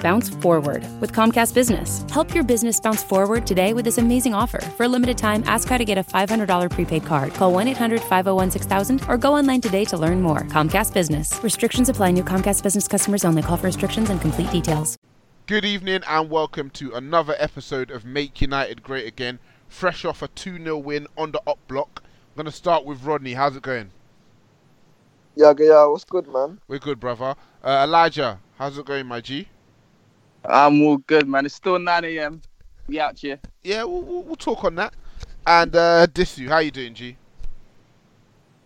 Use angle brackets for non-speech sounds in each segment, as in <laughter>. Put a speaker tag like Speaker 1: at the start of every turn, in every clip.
Speaker 1: Bounce forward with Comcast Business. Help your business bounce forward today with this amazing offer. For a limited time, ask how to get a $500 prepaid card. Call 1 800 501 6000 or go online today to learn more. Comcast Business. Restrictions apply. New Comcast Business customers only. Call for restrictions and complete details.
Speaker 2: Good evening and welcome to another episode of Make United Great Again. Fresh off a 2 0 win on the up block. I'm going to start with Rodney. How's it going?
Speaker 3: Yeah, yeah, what's good, man?
Speaker 2: We're good, brother. Uh, Elijah, how's it going, my G?
Speaker 4: I'm all good, man. It's still 9 a.m. We out here.
Speaker 2: Yeah, we'll, we'll, we'll talk on that. And uh, Disu, how you doing, G?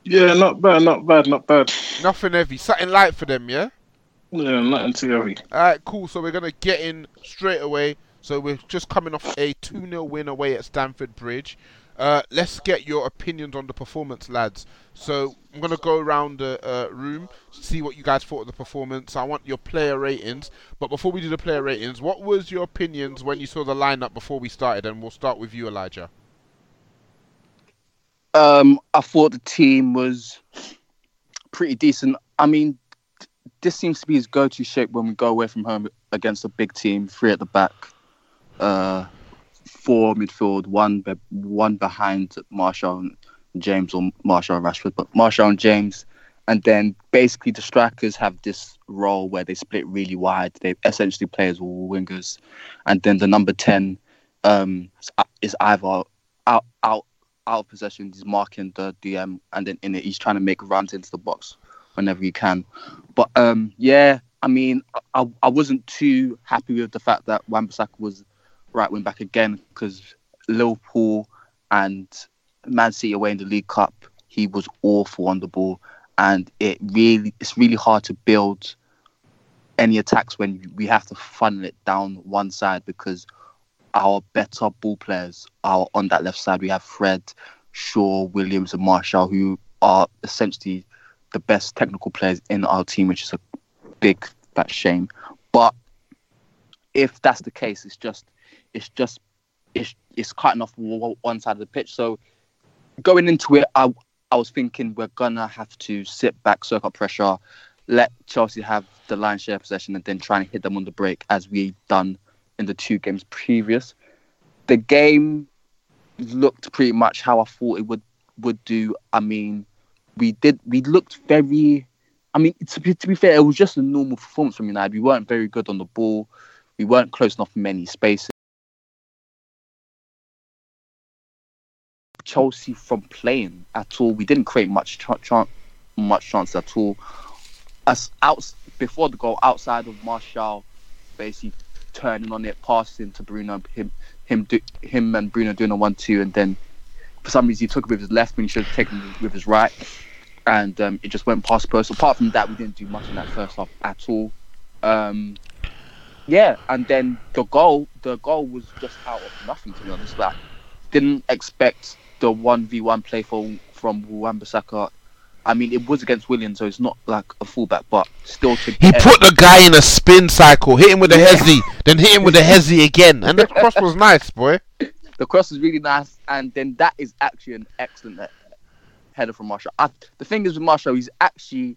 Speaker 5: Yeah, not bad, not bad, not bad.
Speaker 2: Nothing heavy. Something light for them, yeah?
Speaker 5: Yeah, nothing too heavy.
Speaker 2: Alright, cool. So we're going to get in straight away. So we're just coming off a 2 0 win away at Stamford Bridge. Uh, let's get your opinions on the performance, lads. So I'm gonna go around the uh, room, see what you guys thought of the performance. I want your player ratings. But before we do the player ratings, what was your opinions when you saw the lineup before we started? And we'll start with you, Elijah.
Speaker 4: Um, I thought the team was pretty decent. I mean, this seems to be his go-to shape when we go away from home against a big team. Three at the back, uh, four midfield, one be- one behind Martial and James or Martial and Rashford, but Martial and James, and then basically the strikers have this role where they split really wide. They essentially play as wingers, and then the number ten um, is either out out out of possession. He's marking the DM, and then in it he's trying to make runs into the box whenever he can. But um, yeah, I mean, I, I wasn't too happy with the fact that Wan-Bissaka was right wing back again because Liverpool and Man City away in the League Cup, he was awful on the ball, and it really it's really hard to build any attacks when we have to funnel it down one side because our better ball players are on that left side. We have Fred, Shaw, Williams, and Martial, who are essentially the best technical players in our team, which is a big that shame. But if that's the case, it's just it's just it's it's cutting off one side of the pitch. So going into it, I I was thinking we're gonna have to sit back, soak up pressure, let Chelsea have the line share possession, and then try and hit them on the break as we done in the two games previous. The game looked pretty much how I thought it would would do. I mean, we did we looked very. I mean, to be, to be fair, it was just a normal performance from United. We weren't very good on the ball. We weren't close enough in many spaces. Chelsea from playing at all. We didn't create much ch- ch- much chance at all. As out before the goal, outside of Martial, basically turning on it, passing to Bruno, him him do, him and Bruno doing a one-two, and then for some reason he took it with his left when he should have taken it with his right, and um, it just went past post. Apart from that, we didn't do much in that first half at all. Um, yeah, and then the goal, the goal was just out of nothing to be honest. Like, didn't expect the one v one play for from Wan-Bissaka. I mean, it was against Williams, so it's not like a fullback, but still to
Speaker 2: He put the guy in a spin cycle, hit him with a
Speaker 4: Yeah.
Speaker 2: hezzy, then hit him with a <laughs> hezzy again, and the cross was nice, boy.
Speaker 4: the cross was really nice, and then that is actually an excellent header from Martial. I, the thing is with Martial, he's actually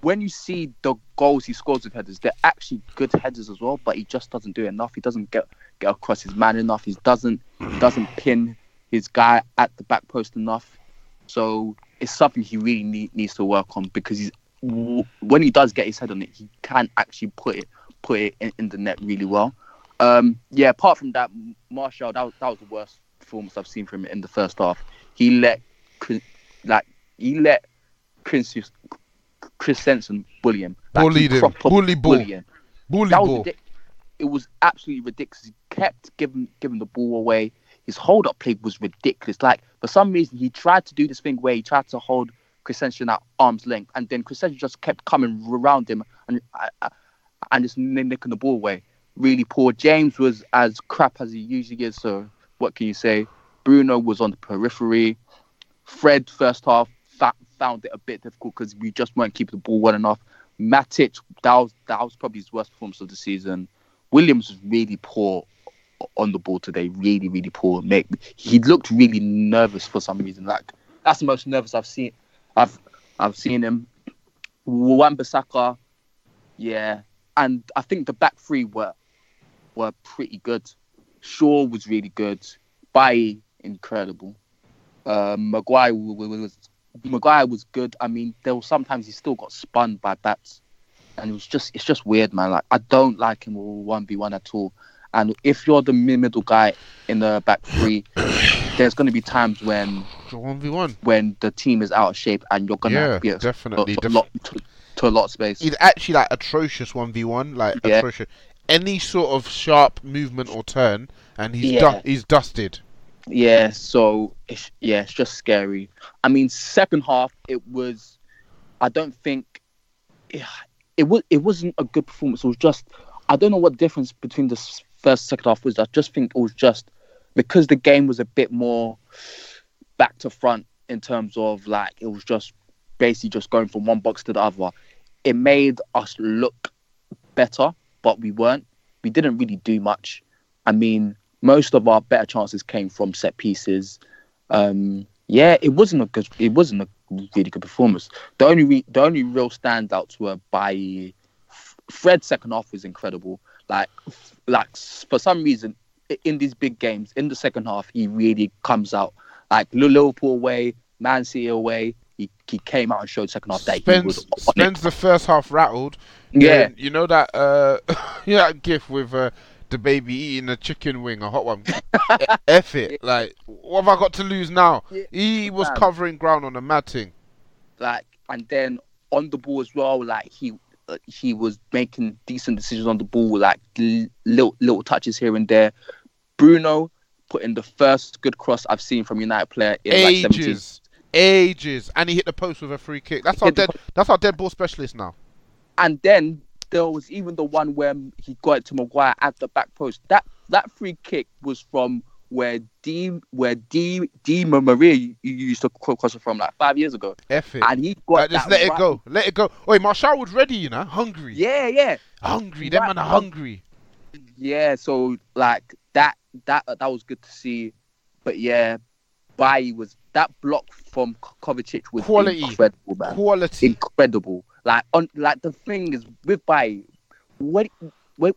Speaker 4: when you see the goals he scores with headers, they're actually good headers as well, but he just doesn't do enough. He doesn't get get across his man enough. He doesn't he doesn't pin his guy at the back post enough. So it's something he really need, needs to work on because he's when he does get his head on it, he can actually put it put it in, in the net really well. Um, yeah, apart from that, Martial, that was, that was the worst performance I've seen from him in the first half. He let Chris- like he let Chris Christensen bully him. Like,
Speaker 2: Bullied him. Bully
Speaker 4: bully him.
Speaker 2: Bully
Speaker 4: That was
Speaker 2: ball.
Speaker 4: ridic- it was absolutely ridiculous. He kept giving giving the ball away. His hold up play was ridiculous. Like for some reason, he tried to do this thing where he tried to hold Christensen at arm's length, and then Christensen just kept coming around him and uh, and just nicking the ball away. Really poor. James was as crap as he usually is. So what can you say? Bruno was on the periphery. Fred first half fa- found it a bit difficult because we just weren't keeping the ball well enough. Matic, that was that was probably his worst performance of the season. Williams was really poor on the ball today. Really, really poor. Mate, he looked really nervous for some reason. Like that's the most nervous I've seen. I've I've seen him. Wan-Bissaka, yeah, and I think the back three were were pretty good. Shaw was really good. Bailly, incredible. Uh, Maguire was Maguire was good. I mean, there was sometimes he still got spun by bats, and it was just it's just weird, man. Like I don't like him one v one at all. And if you're the middle guy in the back three, there's going to be times when
Speaker 2: one v one
Speaker 4: when the team is out of shape and you're going to
Speaker 2: Yeah,
Speaker 4: be a,
Speaker 2: definitely,
Speaker 4: to, a lot, to, to a lot of space.
Speaker 2: He's actually like atrocious one v one, like
Speaker 4: Yeah.
Speaker 2: atrocious. Any sort of sharp movement or turn, and he's
Speaker 4: Yeah.
Speaker 2: du- he's dusted.
Speaker 4: Yeah, so it's yeah, it's just scary. I mean, second half it was. I don't think <sighs> it, it was. It wasn't a good performance. It was just. I don't know what difference between the first second half was. I just think it was just because the game was a bit more back to front in terms of like it was just basically just going from one box to the other. It made us look better, but we weren't. We didn't really do much. I mean, most of our better chances came from set pieces. Um, yeah, it wasn't a good. It wasn't a really good performance. The only re- the only real standouts were by Fred. Second half was incredible. Like like for some reason in these big games in the second half he really comes out. Like Li- Liverpool away, Man City away. He, he came out and showed second half that he
Speaker 2: Spends
Speaker 4: was on it.
Speaker 2: spends the first half rattled.
Speaker 4: Yeah.
Speaker 2: you know that uh, <laughs> you know that gif with uh, the baby eating a chicken wing, a hot one. <laughs> F it, like what have I got to lose now?
Speaker 4: Yeah,
Speaker 2: He was
Speaker 4: man.
Speaker 2: covering ground on the matting.
Speaker 4: like and then on the ball as well like he Uh, he was making decent decisions on the ball like little little touches here and there bruno put in the first good cross i've seen from united player in like 17
Speaker 2: Ages, ages, and he hit the post with a free kick. That's our
Speaker 4: Hit the
Speaker 2: dead. That's our dead ball specialist now.
Speaker 4: and then there was even the one where he got it to Maguire at the back post. That that free kick was from where D where D Di Maria you used to cross it from like five years ago,
Speaker 2: F it.
Speaker 4: and he got
Speaker 2: Like, just let it go. Let it go. Wait, Martial was ready, you know, hungry.
Speaker 4: Yeah, yeah.
Speaker 2: Hungry. Them
Speaker 4: Right
Speaker 2: man are hungry.
Speaker 4: Yeah, so like that that that was good to see, but yeah, Bailly was that block from Ko- Kovacic was
Speaker 2: Quality.
Speaker 4: incredible, man.
Speaker 2: Quality.
Speaker 4: Incredible. Like on like the thing is with Bailly, when when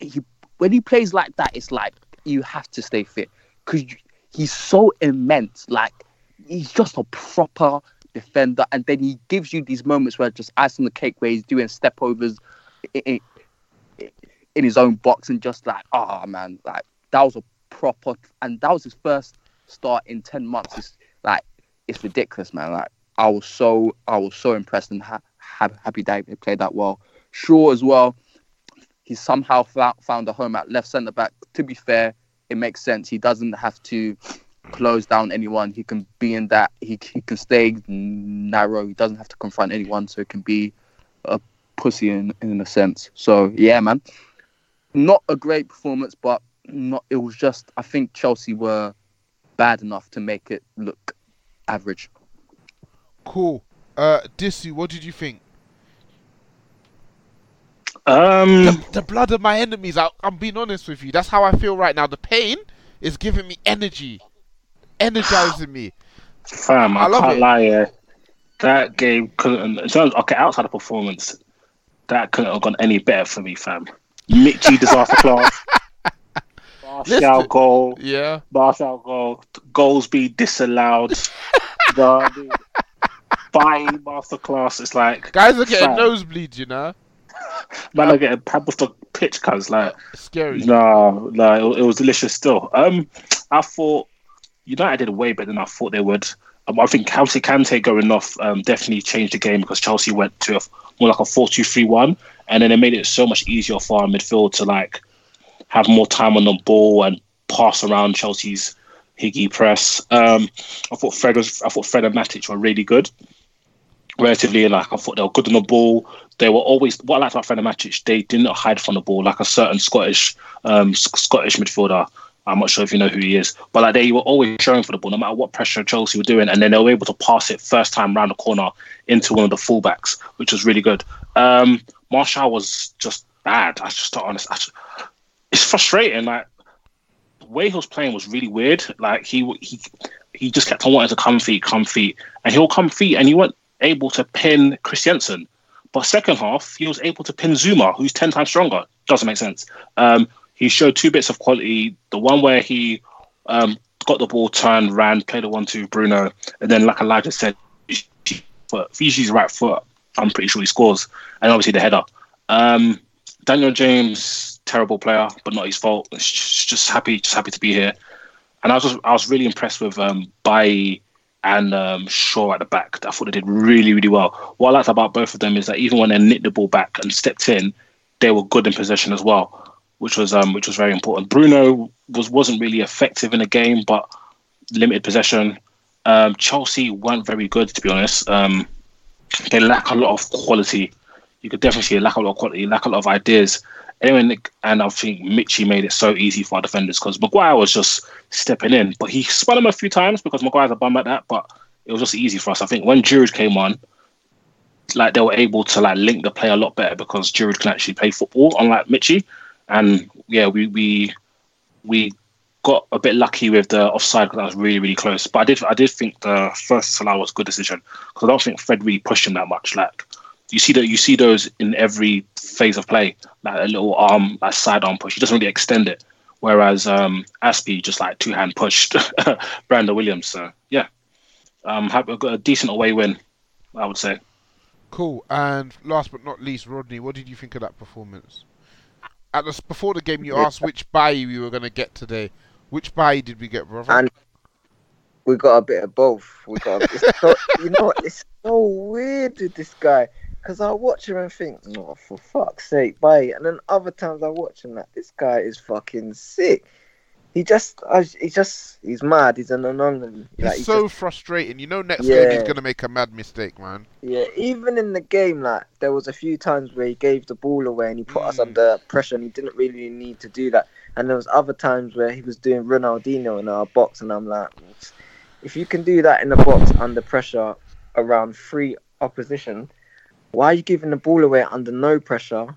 Speaker 4: he when he plays like that, it's like you have to stay fit because he's so immense. Like he's just a proper defender, and then he gives you these moments where just ice on the cake, where he's doing step overs in, in his own box, and just like, oh man, like that was a proper, and that was his first start in ten months. It's like it's ridiculous, man. Like I was so I was so impressed and ha- happy that he played that well. Shaw as well. He somehow found, a home at left centre back. To be fair, it makes sense. He doesn't have to close down anyone. He can be in that. He he can stay narrow. He doesn't have to confront anyone. So it can be a pussy in in a sense. So yeah, man. Not a great performance, but not. It was just. I think Chelsea were bad enough to make it look average.
Speaker 2: Cool. Uh, Dissu, what did you think?
Speaker 5: Um,
Speaker 2: The, the blood of my enemies. I, I'm being honest with you. That's how I feel right now. The pain is giving me energy, energizing me.
Speaker 5: fam,
Speaker 2: I
Speaker 5: I,
Speaker 2: love
Speaker 5: can't
Speaker 2: it.
Speaker 5: lie. Yeah, that game couldn't. Okay, outside of performance, that couldn't have gone any better for me, fam. Michy <laughs> disaster class. Martial goal.
Speaker 2: Yeah.
Speaker 5: Martial goal. Goals be disallowed. the, dude, by masterclass, it's like
Speaker 2: Guys are getting
Speaker 5: Fam.
Speaker 2: nosebleeds, you know.
Speaker 5: Man, I get a with the pitch, cuz like.
Speaker 2: Scary.
Speaker 5: No, no, it, it was delicious still. Um, I thought United did way better than I thought they would. Um, I think Kante Kante going off um, definitely changed the game because Chelsea went to a, more like a 4-2-3-1 and then it made it so much easier for our midfield to like have more time on the ball and pass around Chelsea's Higgy press. Um, I thought Fred was. I thought Fred and Matic were really good. Relatively, like I thought they were good on the ball. They were always what I liked about Fred Matic. They did not hide from the ball like a certain Scottish um, Scottish midfielder. I'm not sure if you know who he is, but like they were always showing for the ball, no matter what pressure Chelsea were doing, and then they were able to pass it first time round the corner into one of the fullbacks, which was really good. Um, Martial was just bad. I just don't honest. Just, it's frustrating. Like the way he was playing was really weird. Like he he he just kept on wanting to come feet, come feet, and he'll come feet, and he wasn't able to pin Christensen. But second half, he was able to pin Zouma, who's ten times stronger. Doesn't make sense. Um, he showed two bits of quality. The one where he um, got the ball, turned, ran, played a one-two Bruno, and then like Elijah said, Fiji's right foot. I'm pretty sure he scores, and obviously the header. Um, Daniel James, terrible player, but not his fault. Just, happy, just happy to be here. And I was just, I was really impressed with um, Bailly and um, Shaw at the back. I thought they did really, really well. What I liked about both of them is that even when they nicked the ball back and stepped in, they were good in possession as well which was um, which was very important. Bruno was wasn't really effective in the game, but limited possession. Um, Chelsea weren't very good, to be honest. Um, they lack a lot of quality. You could definitely see they lack a lot of quality, lack a lot of ideas. Anyway, and I think Michy made it so easy for our defenders because Maguire was just stepping in, but he spun him a few times because Maguire's a bum at that. But it was just easy for us. I think when Giroud came on, like they were able to like link the play a lot better because Giroud can actually play football, unlike Michy and yeah, we we we got a bit lucky with the offside because that was really really close. But I did I did think the first Salah was a good decision because I don't think Fred really pushed him that much. Like you see that you see those in every phase of play, like a little arm, like side arm push. He doesn't really extend it. Whereas um, Azpi just like two hand pushed <laughs> Brandon Williams. So yeah, um, have got a decent away win, I would say.
Speaker 2: Cool. And last but not least, Rodney, what did you think of that performance? at the, before the game, you asked which Bailly we were going to get today. Which Bailly did we get, brother?
Speaker 3: And we got a bit of both. We got, a, so, you know, it's so weird with this guy because I watch him and think, no, for fuck's sake, Bailly. And then other times I watch him like, this guy is fucking sick he just, he just, he's mad. He's an anomaly.
Speaker 2: He's like, so just, frustrating. You know, next yeah. game he's gonna make a mad mistake, man.
Speaker 3: Yeah, even in the game, like there was a few times where he gave the ball away and he put mm. us under pressure, and he didn't really need to do that. And there was other times where he was doing Ronaldinho in our box, and I'm like, if you can do that in the box under pressure around free opposition, why are you giving the ball away under no pressure?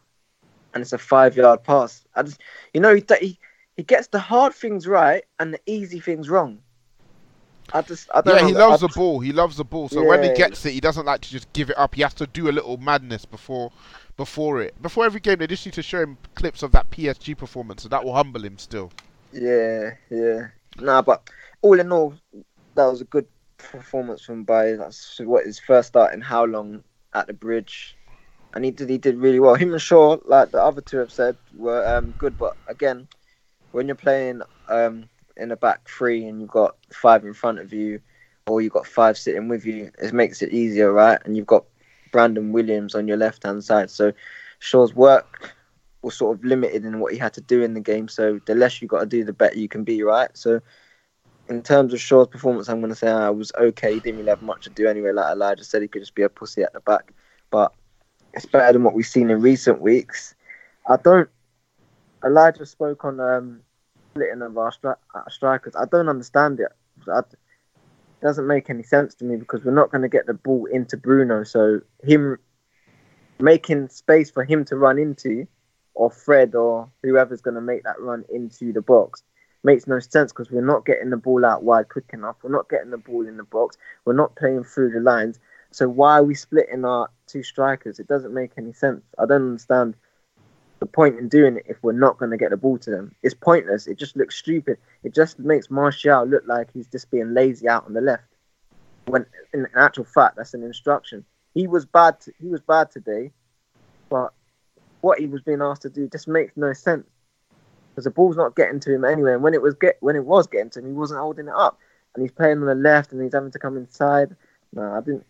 Speaker 3: And it's a five-yard pass. I just, you know, he, he he gets the hard things right and the easy things wrong. I just, I don't
Speaker 2: yeah, he loves
Speaker 3: I,
Speaker 2: the ball. He loves the ball. So yeah. when he gets it, he doesn't like to just give it up. He has to do a little madness before, before it. Before every game, they just need to show him clips of that PSG performance, so that will humble him still.
Speaker 3: Yeah, yeah. Nah, but all in all, that was a good performance from Bailly. That's what his first start in how long at the bridge, and he did he did really well. Him and Shaw, like the other two have said, were um, good, but again when you're playing um, in a back three and you've got five in front of you, or you've got five sitting with you, it makes it easier, right? And you've got Brandon Williams on your left hand side, so Shaw's work was sort of limited in what he had to do in the game. So the less you got to do, the better you can be, right? So in terms of Shaw's performance, I'm going to say I was okay. He didn't really have much to do anyway. Like Elijah said, he could just be a pussy at the back, but it's better than what we've seen in recent weeks. I don't Elijah spoke on um, splitting of our stri- uh, strikers. I don't understand it. it doesn't make any sense to me because we're not going to get the ball into Bruno. So him making space for him to run into, or Fred, or whoever's going to make that run into the box, makes no sense because we're not getting the ball out wide quick enough. We're not getting the ball in the box. We're not playing through the lines. So why are we splitting our two strikers? It doesn't make any sense. I don't understand the point in doing it if we're not going to get the ball to them. It's pointless. It just looks stupid. It just makes Martial look like he's just being lazy out on the left. When in actual fact, that's an instruction. He was bad. To, he was bad today, but what he was being asked to do just makes no sense because the ball's not getting to him anyway. And when it was get when it was getting to him, he wasn't holding it up, and he's playing on the left and he's having to come inside. No, I didn't.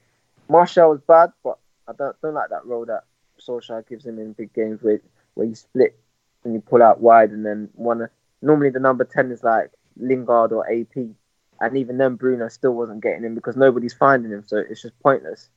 Speaker 3: Martial was bad, but I don't don't like that role that Solskjaer gives him in big games with where you split and you pull out wide, and then one. Normally the number ten is like Lingard or AP, and even then Bruno still wasn't getting him because nobody's finding him, so it's just pointless.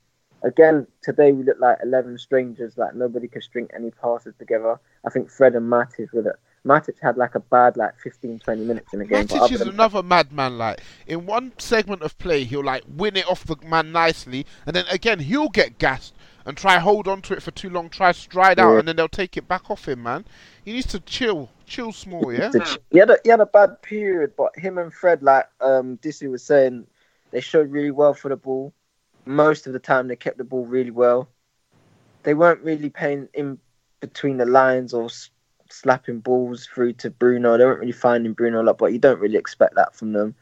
Speaker 3: Again, today we look like eleven strangers, like nobody could string any passes together. I think Fred and Matic with it. Matic had like a bad like 15, 20 minutes in the game.
Speaker 2: Matic is another madman. Like in one segment of play, he'll like win it off the man nicely, and then again he'll get gassed and try hold on to it for too long, try stride out,
Speaker 3: Yeah.
Speaker 2: and then they'll take it back off him. Man, he needs to chill, chill small. Yeah.
Speaker 3: he had a he had a bad period, but him and Fred, like um Dissy was saying, they showed really well for the ball. Most of the time, they kept the ball really well. They weren't really paying in between the lines or slapping balls through to Bruno. They weren't really finding Bruno a lot, but you don't really expect that from them.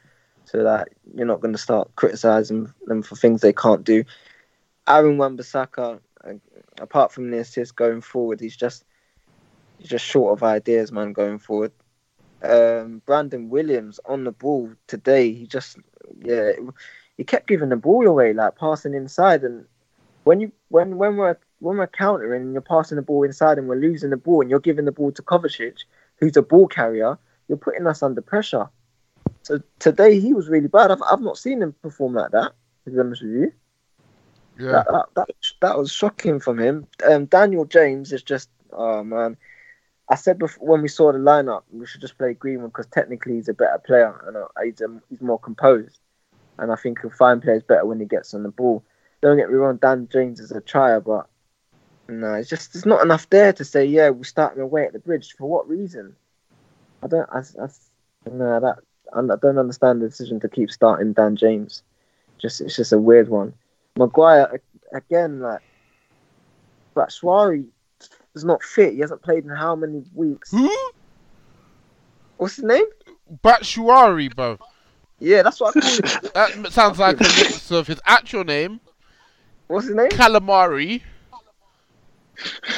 Speaker 3: So that you're not going to start criticizing them for things they can't do. Aaron Wan-Bissaka, uh, apart from the assist going forward, he's just he's just short of ideas, man, going forward um, Brandon Williams on the ball today. He just, yeah, he kept giving the ball away, like passing inside. And when you when when we're when we're countering and you're passing the ball inside and we're losing the ball and you're giving the ball to Kovacic, who's a ball carrier, you're putting us under pressure. So today he was really bad. I've, I've not seen him perform like that. To be honest with you,
Speaker 2: Yeah.
Speaker 3: that, that, that that was shocking from him. Um, Daniel James is just, oh man. I said before when we saw the lineup, we should just play Greenwood because technically he's a better player and uh, he's, um, he's more composed. And I think he'll find players better when he gets on the ball. Don't get me wrong, Dan James is a trier, but no, it's just there's not enough there to say yeah we're starting away at the bridge. For what reason? I don't. I, I, no, that I don't understand the decision to keep starting Dan James. Just it's just a weird one. Maguire again, like, Suarez is not fit. He hasn't played in how many weeks?
Speaker 2: Who?
Speaker 3: What's his name?
Speaker 2: Batshuayi, bro.
Speaker 3: Yeah, that's what I call <laughs> him.
Speaker 2: That sounds like a mix of his actual name,
Speaker 3: What's his name?
Speaker 2: calamari,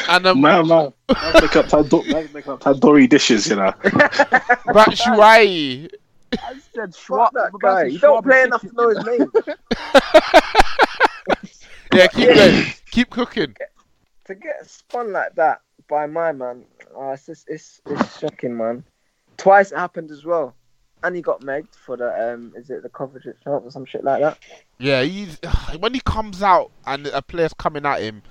Speaker 2: and um,
Speaker 5: Man, man, man, make up tando- man, make up tandoori dishes, you know. <laughs>
Speaker 2: Batshuayi.
Speaker 4: I said
Speaker 3: Fuck
Speaker 4: Schwab.
Speaker 3: that guy. You don't play enough to know his name. <laughs>
Speaker 2: Yeah, keep going. Keep cooking.
Speaker 3: to get spun like that by my man, oh, it's just it's it's shocking, man. Twice it happened as well, and he got megged for the um, is it the coverage shot or some shit like that?
Speaker 2: Yeah, he's <sighs> when he comes out and a player's coming at him,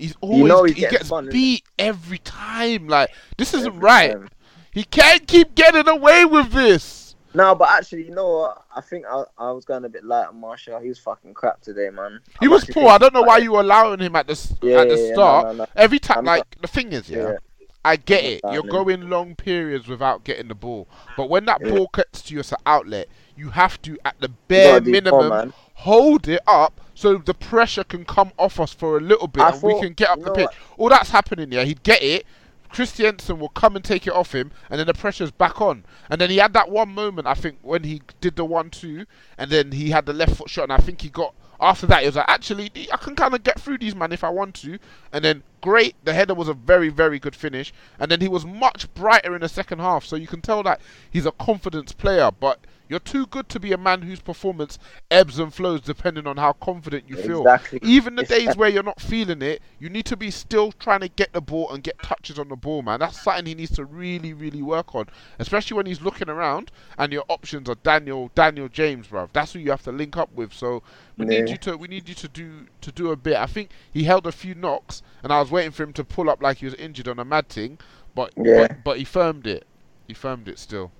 Speaker 2: he's always
Speaker 3: know he's
Speaker 2: he
Speaker 3: getting
Speaker 2: gets
Speaker 3: isn't
Speaker 2: beat every time. Like this isn't
Speaker 3: Every
Speaker 2: right.
Speaker 3: time.
Speaker 2: He can't keep getting away with this.
Speaker 3: No, but actually, you know what? I think I, I was going a bit light on Martial. He was fucking crap today, man.
Speaker 2: He
Speaker 3: I'm
Speaker 2: was poor. I don't know why you were allowing him at the
Speaker 3: Yeah,
Speaker 2: at the
Speaker 3: yeah, yeah,
Speaker 2: start.
Speaker 3: no, no, no.
Speaker 2: Every time,
Speaker 3: I'm
Speaker 2: like the thing is, yeah. I get it. You're going long periods without getting the ball, but when that ball cuts to you as an outlet, you have to, at the bare
Speaker 3: more,
Speaker 2: minimum, hold it up so the pressure can come off us for a little bit
Speaker 3: I
Speaker 2: and we can get up the pitch.
Speaker 3: what?
Speaker 2: All that's happening, yeah. He'd get it. Christensen will come and take it off him, and then the pressure's back on. And then he had that one moment, I think, when he did the one-two, and then he had the left foot shot, and I think he got. After that, he was like, actually, I can kind of get through these, man, if I want to. And then, great, the header was a very, very good finish. And then he was much brighter in the second half, so you can tell that he's a confidence player. But you're too good to be a man whose performance ebbs and flows depending on how confident you feel.
Speaker 3: Exactly.
Speaker 2: Even the days where you're not feeling it, you need to be still trying to get the ball and get touches on the ball, man. That's something he needs to really, really work on. Especially when he's looking around and your options are Daniel Daniel James, bruv. That's who you have to link up with. So we need you to we need you to do to do a bit. I think he held a few knocks and I was waiting for him to pull up like he was injured on a mad thing, but
Speaker 3: Yeah.
Speaker 2: but, but he firmed it. He firmed it still.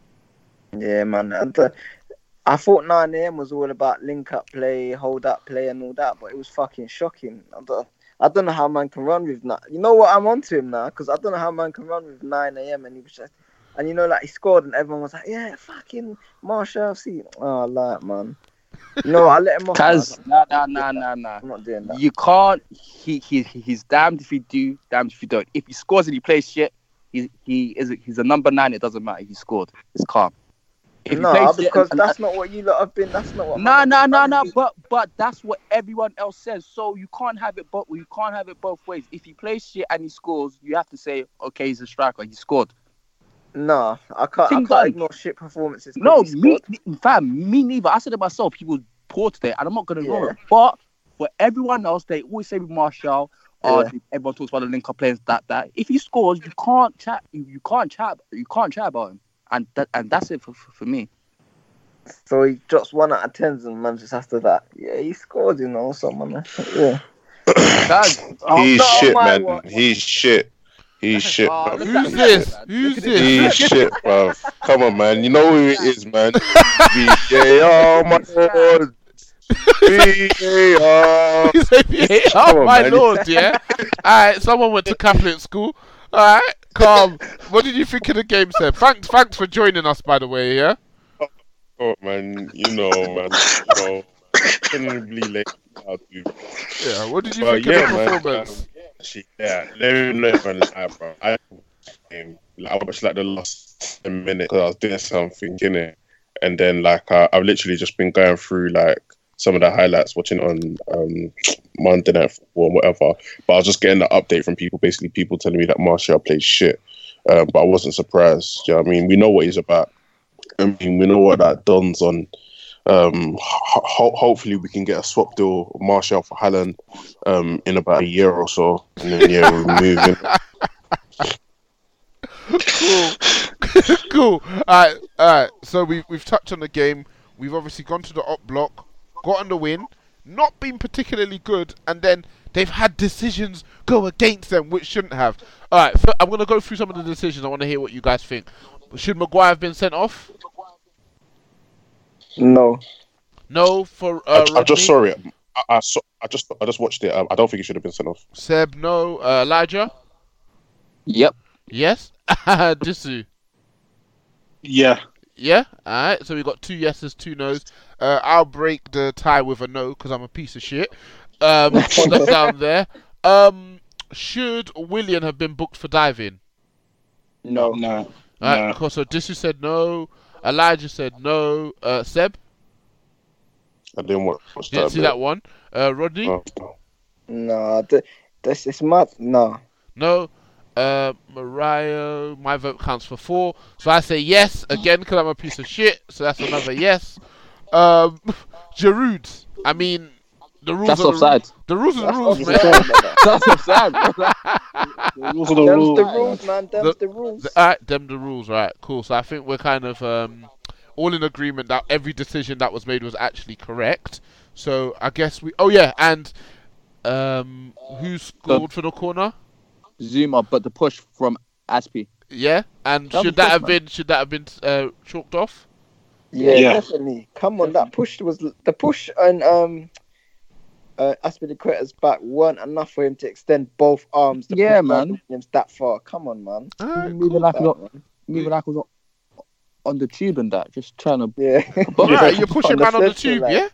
Speaker 3: Yeah, man. And, uh, I thought 9 a.m. was all about link up play, hold up play, and all that, but it was fucking shocking. I don't, I don't know how man can run with that. You know what? I'm onto him now because I don't know how man can run with 9 a.m. and he was just, and you know, like he scored and everyone was like, yeah, fucking Martial. See, oh, like man. No, I let him off. Man.
Speaker 4: nah, nah, nah, nah, nah.
Speaker 3: I'm not doing that.
Speaker 4: You can't. He, he he's damned if you do, damned if you don't. If he scores and he plays shit, he he is he's a number nine. It doesn't matter. If he scored. It's calm.
Speaker 3: No, because
Speaker 4: and-
Speaker 3: that's not what you lot have been. That's not what.
Speaker 4: No, no, no, no. But but that's what everyone else says. So you can't have it both. You can't have it both ways. If he plays shit and he scores, you have to say, okay, he's a striker. He scored.
Speaker 3: No, I can't. I can't ignore shit performances.
Speaker 4: No, me, fam, me neither. I said it myself. He was poor today, and I'm not gonna ignore
Speaker 3: Yeah.
Speaker 4: it. But for everyone else, they always say with Martial, oh,
Speaker 3: Yeah.
Speaker 4: everyone talks about the link up players that that. If he scores, you can't chat. You, you can't chat. You can't chat about him, and that and that's it for for, for me.
Speaker 3: So he drops one out of tens, and man just after that, yeah, he scored, you know, someone. Yeah. <coughs>
Speaker 4: Guys,
Speaker 6: He's
Speaker 3: not
Speaker 6: shit,
Speaker 3: my
Speaker 6: man.
Speaker 3: watch.
Speaker 6: He's shit. He's shit,
Speaker 4: Oh,
Speaker 6: bro.
Speaker 2: Who's this? Who's this?
Speaker 6: He's shit, bro. Come on, man. You know who it is, man. <laughs> VAR, my lord. VAR.
Speaker 2: He oh
Speaker 6: Come on,
Speaker 2: my
Speaker 6: man.
Speaker 2: lord, yeah. All right, someone went to Catholic school. All right, calm. What did you think of the game, sir? Thanks, thanks for joining us, by the way. Yeah.
Speaker 6: Oh, man. You know, man. You know. Late.
Speaker 2: Yeah. What did you
Speaker 6: Well,
Speaker 2: think
Speaker 6: yeah,
Speaker 2: of the
Speaker 6: man.
Speaker 2: performance?
Speaker 6: Actually, yeah, let me know if I'm lie, bro. I, um, like, I watched like the last 10 minutes because I was doing something in it, and then like I, I've literally just been going through like some of the highlights, watching on um, Monday Night Football whatever. But I was just getting the update from people, basically people telling me that Martial plays shit. Um, but I wasn't surprised. You know I mean? We know what he's about. I mean, we know what that dons on. Um, ho- ho- hopefully, we can get a swap deal, Martial for Haaland, um, in about a year or so, and then yeah, we're moving. <laughs>
Speaker 2: cool. <laughs> cool. All right, all right. So we we've touched on the game. We've obviously gone to the up block, gotten the win, not been particularly good, and then they've had decisions go against them which shouldn't have. All right, so I'm gonna go through some of the decisions. I want to hear what you guys think. Should Maguire have been sent off?
Speaker 3: No.
Speaker 2: No. For
Speaker 6: I,
Speaker 2: uh,
Speaker 6: I just saw
Speaker 2: Rodney?
Speaker 6: it. I, I saw. I just. I just watched it. I, I don't think he should have been sent off.
Speaker 2: Seb, no. Uh, Elijah,
Speaker 4: Yep.
Speaker 2: yes. <laughs> Disu,
Speaker 5: Yeah.
Speaker 2: Yeah. All right. So we've got two yeses, two nos. Uh, I'll break the tie with a no because I'm a piece of shit. Um, <laughs> put that down there. Um, should Willian have been booked for diving?
Speaker 3: No.
Speaker 5: No.
Speaker 2: All right.
Speaker 5: No.
Speaker 2: Cool. So Disu said no. Elijah said no. Uh, Seb,
Speaker 6: I didn't watch, watch
Speaker 2: didn't see
Speaker 6: bit.
Speaker 2: that one. Uh, Rodney,
Speaker 6: No.
Speaker 3: No. th- This is mad. No.
Speaker 2: no. Uh, Mariah, my vote counts for four. So I say yes again because I'm a piece of shit. So that's another yes. Um, <laughs> Giroud. I mean, the rules.
Speaker 4: That's
Speaker 2: are the,
Speaker 4: offside.
Speaker 2: The rules are the
Speaker 3: That's
Speaker 2: rules,
Speaker 3: offside,
Speaker 2: man.
Speaker 3: brother. <laughs>
Speaker 4: That's offside, bro. <laughs>
Speaker 5: Those are the
Speaker 3: Them's
Speaker 5: rules.
Speaker 3: the rules, man. Them's
Speaker 2: The-
Speaker 3: the rules.
Speaker 2: The- Alright, them the rules, right? Cool. So I think we're kind of um, all in agreement that every decision that was made was actually correct. So I guess we. Oh yeah, and um, who scored for the corner?
Speaker 4: Zouma, but the push from Azpi.
Speaker 2: Yeah, and
Speaker 4: That
Speaker 2: should that
Speaker 4: tough,
Speaker 2: have
Speaker 4: man.
Speaker 2: been should that have been uh, chalked off?
Speaker 3: Yeah,
Speaker 5: Yeah.
Speaker 3: definitely. Come on, that push was the push and um, uh, Azpilicueta's back weren't enough for him to extend both arms. To
Speaker 4: Yeah, man.
Speaker 3: Williams that far. Come on, man.
Speaker 2: Alright,
Speaker 4: Moving
Speaker 2: cool.
Speaker 4: like
Speaker 3: That,
Speaker 4: a lot.
Speaker 3: man.
Speaker 4: Moving like I was on, on the tube and that, just trying to.
Speaker 3: Yeah.
Speaker 2: Alright, you're pushing <laughs>
Speaker 3: On
Speaker 2: man on the tube,
Speaker 3: line.
Speaker 2: yeah?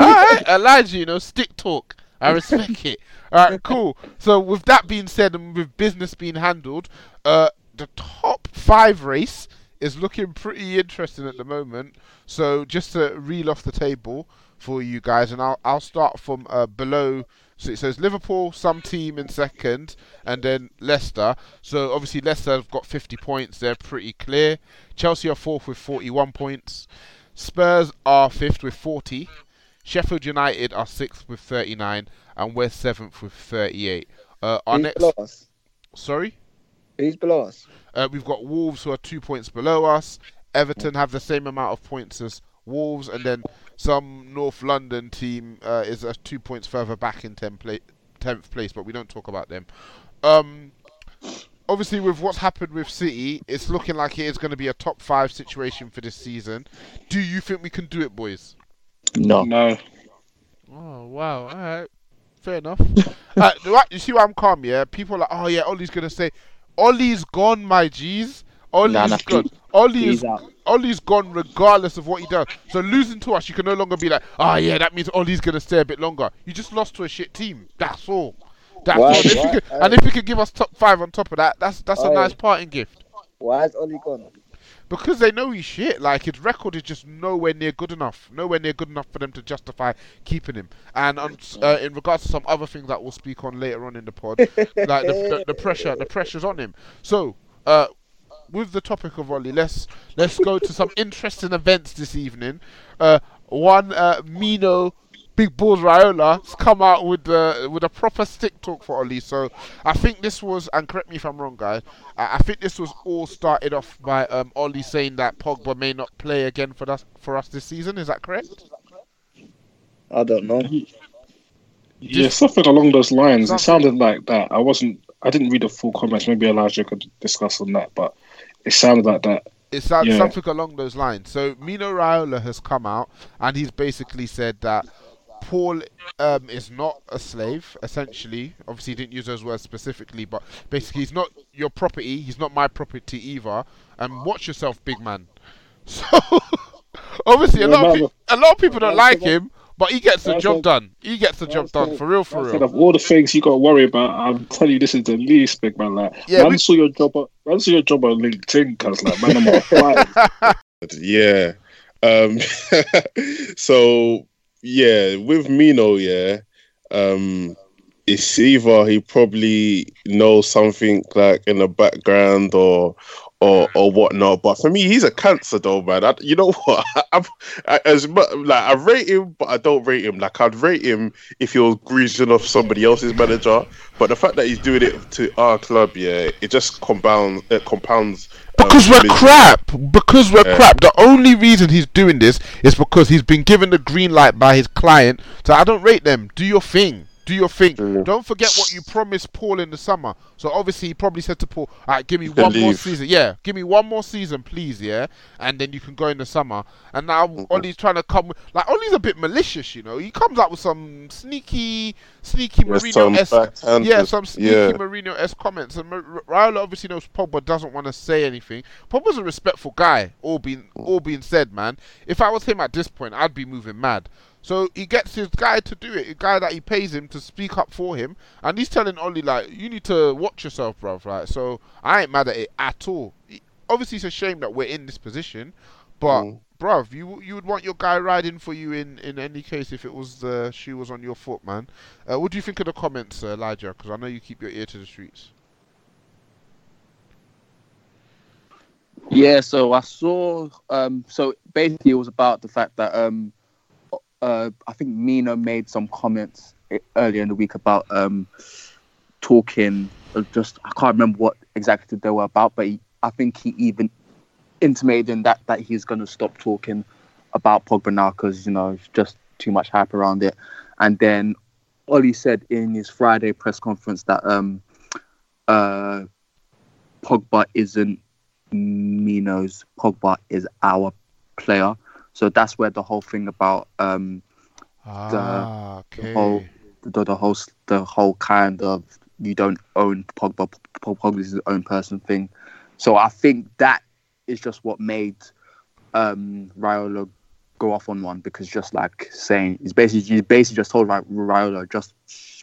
Speaker 2: Alright, Elijah, you know, stick talk. I respect it. Alright, <laughs> cool. So with that being said and with business being handled, uh the top five race is looking pretty interesting at the moment. So just to reel off the table for you guys, and I'll I'll start from uh, below. So it says Liverpool, some team in second, and then Leicester. So obviously Leicester have got 50 points; they're pretty clear. Chelsea are fourth with 41 points. Spurs are fifth with 40. Sheffield United are sixth with 39, and we're seventh with 38. Uh, our
Speaker 3: Who's
Speaker 2: next,
Speaker 3: below us?
Speaker 2: sorry,
Speaker 3: Who's below us?
Speaker 2: uh, we've got Wolves who are two points below us. Everton have the same amount of points as Wolves, and then some North London team uh, is uh, two points further back in 10 pla- 10th place, but we don't talk about them. Um, obviously, with what's happened with City, it's looking like it is going to be a top five situation for this season. Do you think we can do it, boys?
Speaker 4: No.
Speaker 5: No.
Speaker 2: Oh wow! All right, fair enough. <laughs> uh, you see why I'm calm? Yeah, people are like, oh yeah, Ollie's gonna say, Ollie's gone, my G's. Ollie's
Speaker 4: Nah, nah,
Speaker 2: gone.
Speaker 4: he-
Speaker 2: Ollie is, Ollie's gone regardless of what he does. So losing to us, you can no longer be like, oh yeah, that means Ollie's gonna stay a bit longer. You just lost to a shit team. That's all. That's
Speaker 3: Why-
Speaker 2: all. And if, you
Speaker 3: why-
Speaker 2: could, and if you could give us top five on top of that, that's that's a nice parting gift.
Speaker 3: Why is Oli gone?
Speaker 2: Because they know he's shit. Like his record is just nowhere near good enough. Nowhere near good enough for them to justify keeping him. And on, uh, in regards to some other things that we'll speak on later on in the pod, <laughs> like the, the, the pressure, the pressure's on him. So, uh, with the topic of Ollie, let's let's go to some interesting events this evening. Uh, one, uh, Mino Big Balls Raiola has come out with uh, with a proper stick talk for Oli. So I think this was, and correct me if I'm wrong, guys. I, I think this was all started off by um, Oli saying that Pogba may not play again for us for us this season. Is that correct?
Speaker 3: I don't know.
Speaker 5: Yeah, something along those lines. It sounded like that. I wasn't. I didn't read the full comments. Maybe Elijah could discuss on that, but it sounded like that.
Speaker 2: It's that,
Speaker 5: Yeah.
Speaker 2: something along those lines. So Mino Raiola has come out and he's basically said that Paul um, is not a slave. Essentially, obviously, he didn't use those words specifically, but basically, he's not your property. He's not my property either. And watch yourself, big man. <laughs> So obviously, a lot of pe- a lot of people don't like him, but he gets the job done. He gets the job done for real, for
Speaker 5: I said
Speaker 2: real.
Speaker 5: of all the things you got to worry about, I'm telling you, this is the least, big man. Like,
Speaker 2: Yeah,
Speaker 5: man
Speaker 2: we-
Speaker 5: saw your job. On, man saw your job on LinkedIn, cause like, man, I'm applying. <laughs> <laughs>
Speaker 6: Yeah. Um so yeah, with Mino, yeah, um it's either he probably knows something like in the background or or or whatnot. But for me, he's a cancer though, man. I, you know <laughs> what? I'm, I, as much like I rate him, but I don't rate him. Like I'd rate him if he was greasing off somebody else's manager. But the fact that he's doing it to our club, yeah, it just compounds. It compounds.
Speaker 2: Because we're crap. Because we're
Speaker 6: Yeah.
Speaker 2: crap. The only reason he's doing this is because he's been given the green light by his client. So I don't rate them. Do your thing. Do your thing.
Speaker 6: Mm.
Speaker 2: Don't forget what you promised Paul in the summer. So obviously he probably said to Paul, "All right, give me one more season. Yeah, give me one more season, please. Yeah, and then you can go in the summer." And now
Speaker 6: Mm-hmm.
Speaker 2: Ollie's trying to come with, like Ollie's a bit malicious, you know. He comes out with some sneaky, sneaky Mourinho esque, yeah, some sneaky
Speaker 6: yeah.
Speaker 2: Mourinho esque comments. And Mar- Raiola obviously knows Pogba doesn't want to say anything. Pogba's a respectful guy. All being all being said, man. If I was him at this point, I'd be moving mad. So he gets his guy to do it, a guy that he pays him to speak up for him, and he's telling Ollie like, "You need to watch yourself, bruv." Right? So I ain't mad at it at all. Obviously, it's a shame that we're in this position, but
Speaker 6: Mm.
Speaker 2: bruv, you you would want your guy riding for you in in any case if it was the shoe was on your foot, man. Uh, what do you think of the comments, uh, Elijah? Because I know you keep your ear to the streets.
Speaker 4: Yeah, so I saw. Um, so basically, it was about the fact that um, uh, I think Mino made some comments earlier in the week about um, talking. uh, Just I can't remember what exactly they were about, but he, I think he even intimated that that he's going to stop talking about Pogba now because you know just too much hype around it. And then Ollie said in his Friday press conference that um, uh, Pogba isn't Mino's Pogba is our player. So that's where the whole thing about um
Speaker 2: Ah, okay.
Speaker 4: whole the, the whole the whole kind of you don't own Pogba, Pogba is his own person thing. So I think that is just what made um Raiola go off on one because just like saying he's basically he's basically just told Ra- Raiola just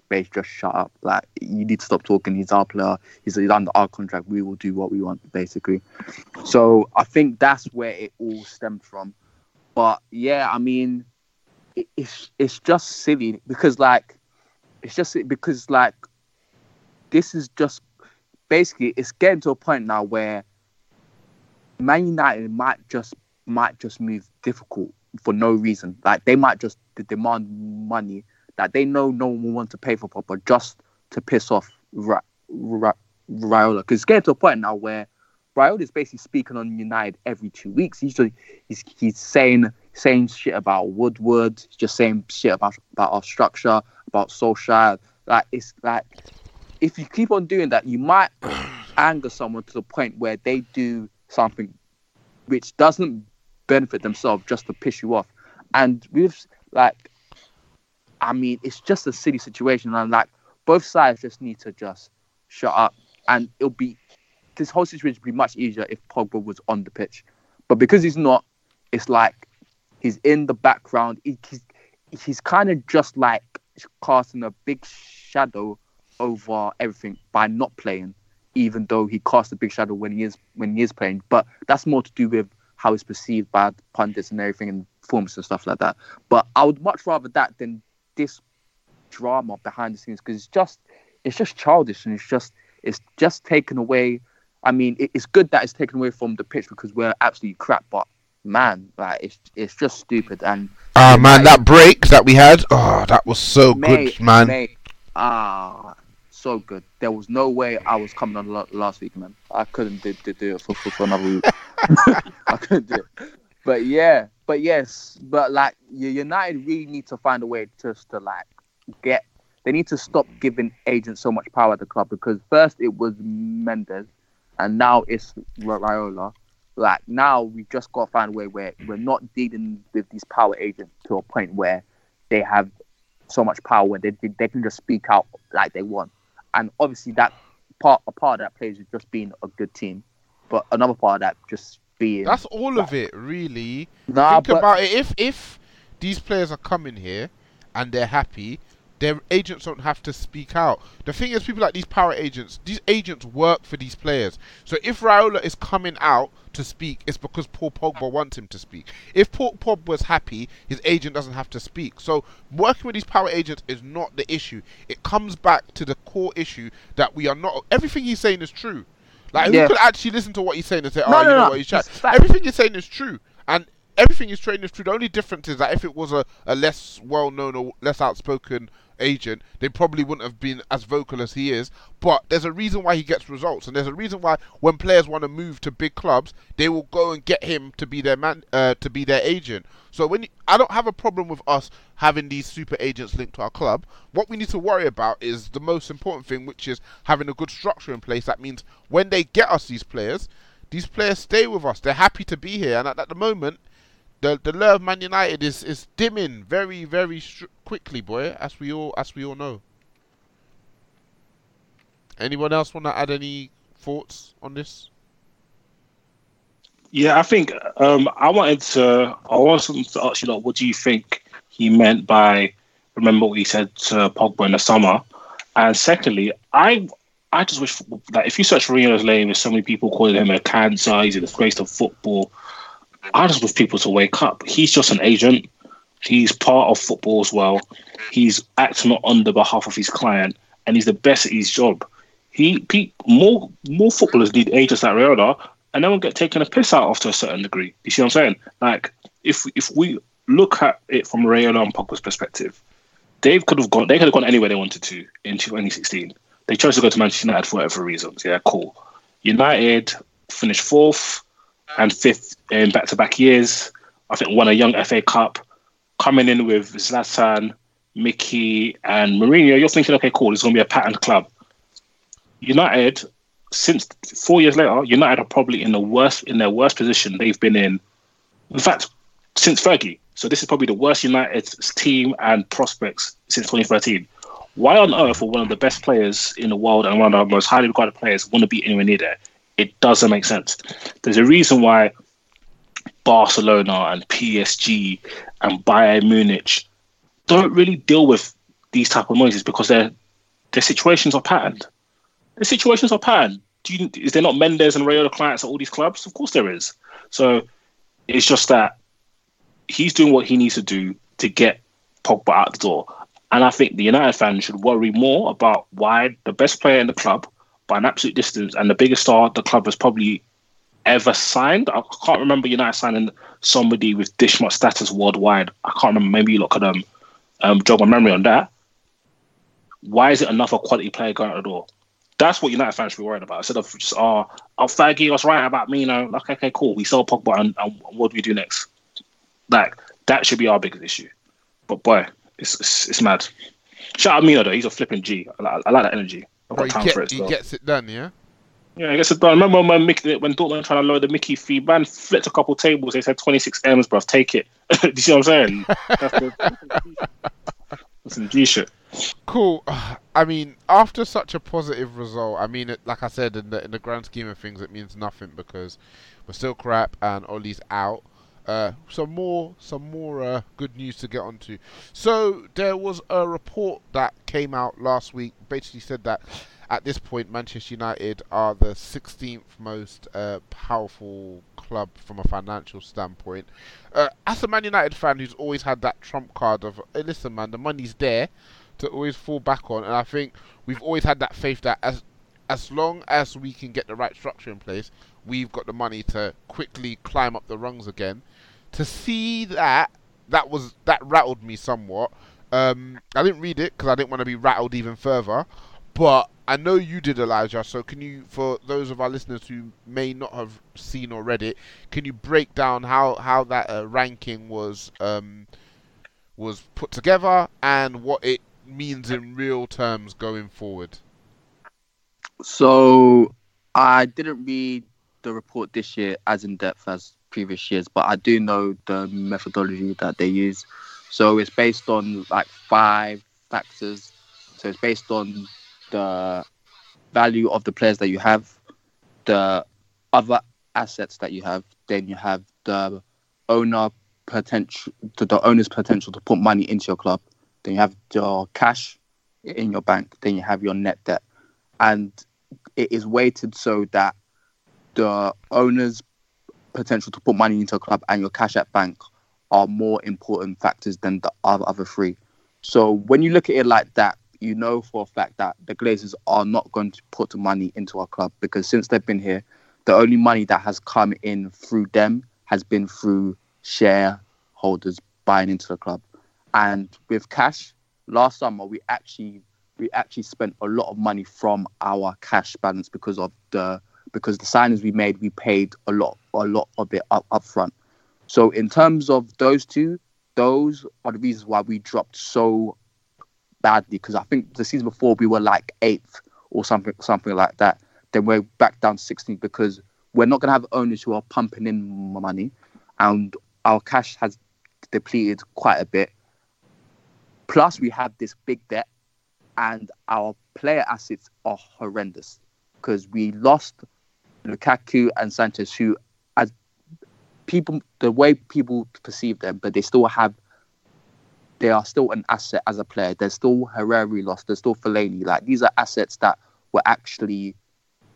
Speaker 4: basically just shut up. Like you need to stop talking. He's our player. He's, he's under our contract. We will do what we want basically. So I think that's where it all stemmed from. But yeah, I mean, it's it's just silly because like it's just because like this is just basically it's getting to a point now where Man United might just might just move difficult for no reason. Like they might just demand money that they know no one will want to pay for proper just to piss off Ra- Ra- Raiola. Because it's getting to a point now where Raiola is basically speaking on United every two weeks. He's just, he's he's saying saying shit about Woodward, he's just saying shit about about our structure, about Solskjaer. Like it's like if you keep on doing that, you might <sighs> anger someone to the point where they do something which doesn't benefit themselves just to piss you off. And with like, I mean, it's just a silly situation, and like both sides just need to just shut up, and it'll be this whole situation would be much easier if Pogba was on the pitch, but because he's not, it's like he's in the background. He, he's he's kind of just like casting a big shadow over everything by not playing, even though he casts a big shadow when he is when he is playing. But that's more to do with how he's perceived by pundits and everything and performance and stuff like that. But I would much rather that than this drama behind the scenes because it's just it's just childish and it's just it's just taken away. I mean, it, it's good that it's taken away from the pitch because we're absolutely crap, but man, like it's it's just stupid. And
Speaker 2: Ah man,
Speaker 4: United-
Speaker 2: that break that we had, oh, that was so
Speaker 4: mate,
Speaker 2: good, man.
Speaker 4: mate, ah, so good. There was no way I was coming on lo- last week, man. I couldn't do, do, do it for, for, for another week. <laughs> <laughs> I couldn't do it. But yeah, but yes, but like United really need to find a way just to like get. They need to stop giving agents so much power at the club because first it was Mendes, and now it's Raiola. Like now we've just got to find a way where we're not dealing with these power agents to a point where they have so much power where they they can just speak out like they want. And obviously that part a part of that plays with just being a good team, but another part of that just being
Speaker 2: That's all of it, really.
Speaker 4: nah,
Speaker 2: Think
Speaker 4: but
Speaker 2: about it. If if these players are coming here and they're happy, their agents don't have to speak out. The thing is, people like these power agents, these agents work for these players. So if Raiola is coming out to speak, it's because Paul Pogba wants him to speak. If Paul Pogba was happy, his agent doesn't have to speak. So working with these power agents is not the issue. It comes back to the core issue that we are not. Everything he's saying is true. Like
Speaker 4: Yeah.
Speaker 2: who could actually listen to what he's saying and say, "Oh,
Speaker 4: No,
Speaker 2: you
Speaker 4: no,
Speaker 2: know
Speaker 4: no.
Speaker 2: what he's chatting." Everything he's saying is true, and everything he's trading is true. The only difference is that if it was a, a less well-known or less outspoken agent, they probably wouldn't have been as vocal as he is. But there's a reason why he gets results, and there's a reason why when players want to move to big clubs, they will go and get him to be their man, uh, to be their agent. So when you, I don't have a problem with us having these super agents linked to our club. What we need to worry about is the most important thing, which is having a good structure in place. That means when they get us these players, these players stay with us. They're happy to be here, and at, at the moment, the the lure of Man United is, is dimming very very str- quickly, boy. As we all as we all know. Anyone else want to add any thoughts on this?
Speaker 5: Yeah, I think um, I wanted to. I wanted to ask you, like, what do you think he meant by remember what he said to Pogba in the summer? And secondly, I I just wish that if you search for Rio's name, there's so many people calling him a cancer. He's a disgrace to football. I just wish people to wake up. He's just an agent. He's part of football as well. He's acting on the behalf of his client, and he's the best at his job. He, he more more footballers need agents like Raiola, and they won't get taken a piss out of to a certain degree. You see what I'm saying? Like if if we look at it from Raiola and Pogba's perspective, they could have gone. They could have gone anywhere they wanted to in 2016. They chose to go to Manchester United for whatever reasons. Yeah, cool. United finished fourth and fifth in back-to-back years. I think won a young FA Cup, coming in with Zlatan, Mickey, and Mourinho. You're thinking, okay, cool. It's going to be a patterned club. United, since four years later, United are probably in the worst in their worst position they've been in. In fact, since Fergie. So this is probably the worst United team and prospects since 2013. Why on earth would one of the best players in the world and one of the most highly regarded players want to be anywhere near there? It doesn't make sense. There's a reason why Barcelona and PSG and Bayern Munich don't really deal with these type of noises because their their situations are patterned. The situations are patterned. You, is there not Mendes and Raiola clients at all these clubs? Of course there is. So it's just that he's doing what he needs to do to get Pogba out the door. And I think the United fans should worry more about why the best player in the club by an absolute distance and the biggest star the club has probably ever signed. I can't remember United signing somebody with this much status worldwide. I can't remember. Maybe you look at um, um jog my memory on that. Why is it another quality player going out the door? That's what United fans should be worried about. Instead of just, oh, oh Fergie was right about me, you know, like, okay, cool. We sell Pogba and, and what do we do next? Like, that should be our biggest issue. But boy, it's it's, it's mad. Shout out Mino though, he's a flipping G. I like, I like that energy. I've
Speaker 2: Bro,
Speaker 5: got
Speaker 2: he,
Speaker 5: time
Speaker 2: get-
Speaker 5: for it.
Speaker 2: he
Speaker 5: still.
Speaker 2: gets it done, yeah.
Speaker 5: Yeah, I guess it done. Remember when Mickey, when Dortmund trying to lower the Mickey fee, man flipped a couple tables. They said 26 M's, bruv. Take it. <laughs> Do you see what I'm saying? <laughs> That's, the, that's some G shit.
Speaker 2: Cool. <sighs> I mean, after such a positive result, I mean, it, like I said, in the in the grand scheme of things, it means nothing because we're still crap and Ollie's out. Uh, some more, some more uh, good news to get onto. So there was a report that came out last week, basically said that at this point Manchester United are the 16th most uh, powerful club from a financial standpoint. Uh, as a Man United fan who's always had that trump card of, hey, listen, man, the money's there to always fall back on, and I think we've always had that faith that as as long as we can get the right structure in place, we've got the money to quickly climb up the rungs again. To see that, that was that rattled me somewhat. Um, I didn't read it because I didn't want to be rattled even further. But I know you did, Elijah. So can you, for those of our listeners who may not have seen or read it, can you break down how how that uh, ranking was um, was put together and what it means in real terms going forward?
Speaker 4: So I didn't read the report this year as in depth as previous years, but I do know the methodology that they use. So it's based on like five factors. So it's based on the value of the players that you have, the other assets that you have, then you have the owner potential, the owner's potential to put money into your club. Then you have your cash in your bank. Then you have your net debt, and it is weighted so that the owner's potential to put money into a club and your cash at bank are more important factors than the other three. So when you look at it like that, you know for a fact that the Glazers are not going to put money into our club because since they've been here, the only money that has come in through them has been through shareholders buying into the club. And with cash, last summer we actually we actually spent a lot of money from our cash balance because of the because the signings we made, we paid a lot a lot of it up, up front. So in terms of those two, those are the reasons why we dropped so badly. Because I think the season before we were like eighth or something something like that. Then we're back down to 16th because we're not going to have owners who are pumping in money, and our cash has depleted quite a bit. Plus, we have this big debt, and our player assets are horrendous because we lost Lukaku and Sanchez, who, as people, the way people perceive them, but they still have, they are still an asset as a player. There's still Herrera lost. There's still Fellaini. Like these are assets that were actually,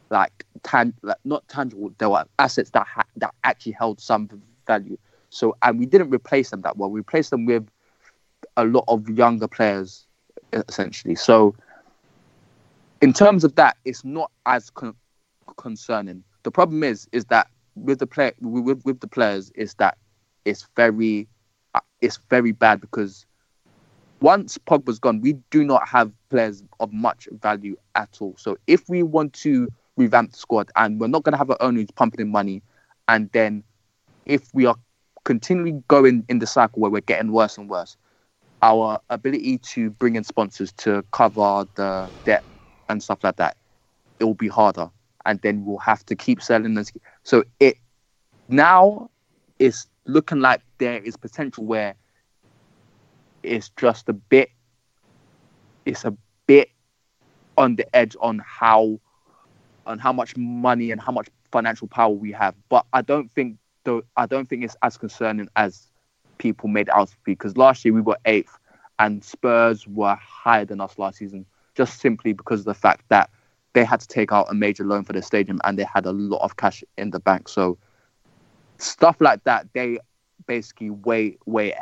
Speaker 4: like, tan- like not tangible. They were assets that ha- that actually held some value. So, and we didn't replace them that well. We replaced them with a lot of younger players, essentially. So, in terms of that, it's not as con- concerning. The problem is, is that with the play with, with the players, is that it's very, uh, it's very bad because once Pogba's gone, we do not have players of much value at all. So if we want to revamp the squad, and we're not going to have our own who's pumping in money, and then if we are continually going in the cycle where we're getting worse and worse, our ability to bring in sponsors to cover the debt and stuff like that, it will be harder. And then we'll have to keep selling this. So it now is looking like there is potential where it's just a bit, it's a bit on the edge on how, on how much money and how much financial power we have. But I don't think though I don't think it's as concerning as people made out to be because last year we were eighth and Spurs were higher than us last season just simply because of the fact that they had to take out a major loan for the stadium and they had a lot of cash in the bank. So stuff like that, they basically weigh weigh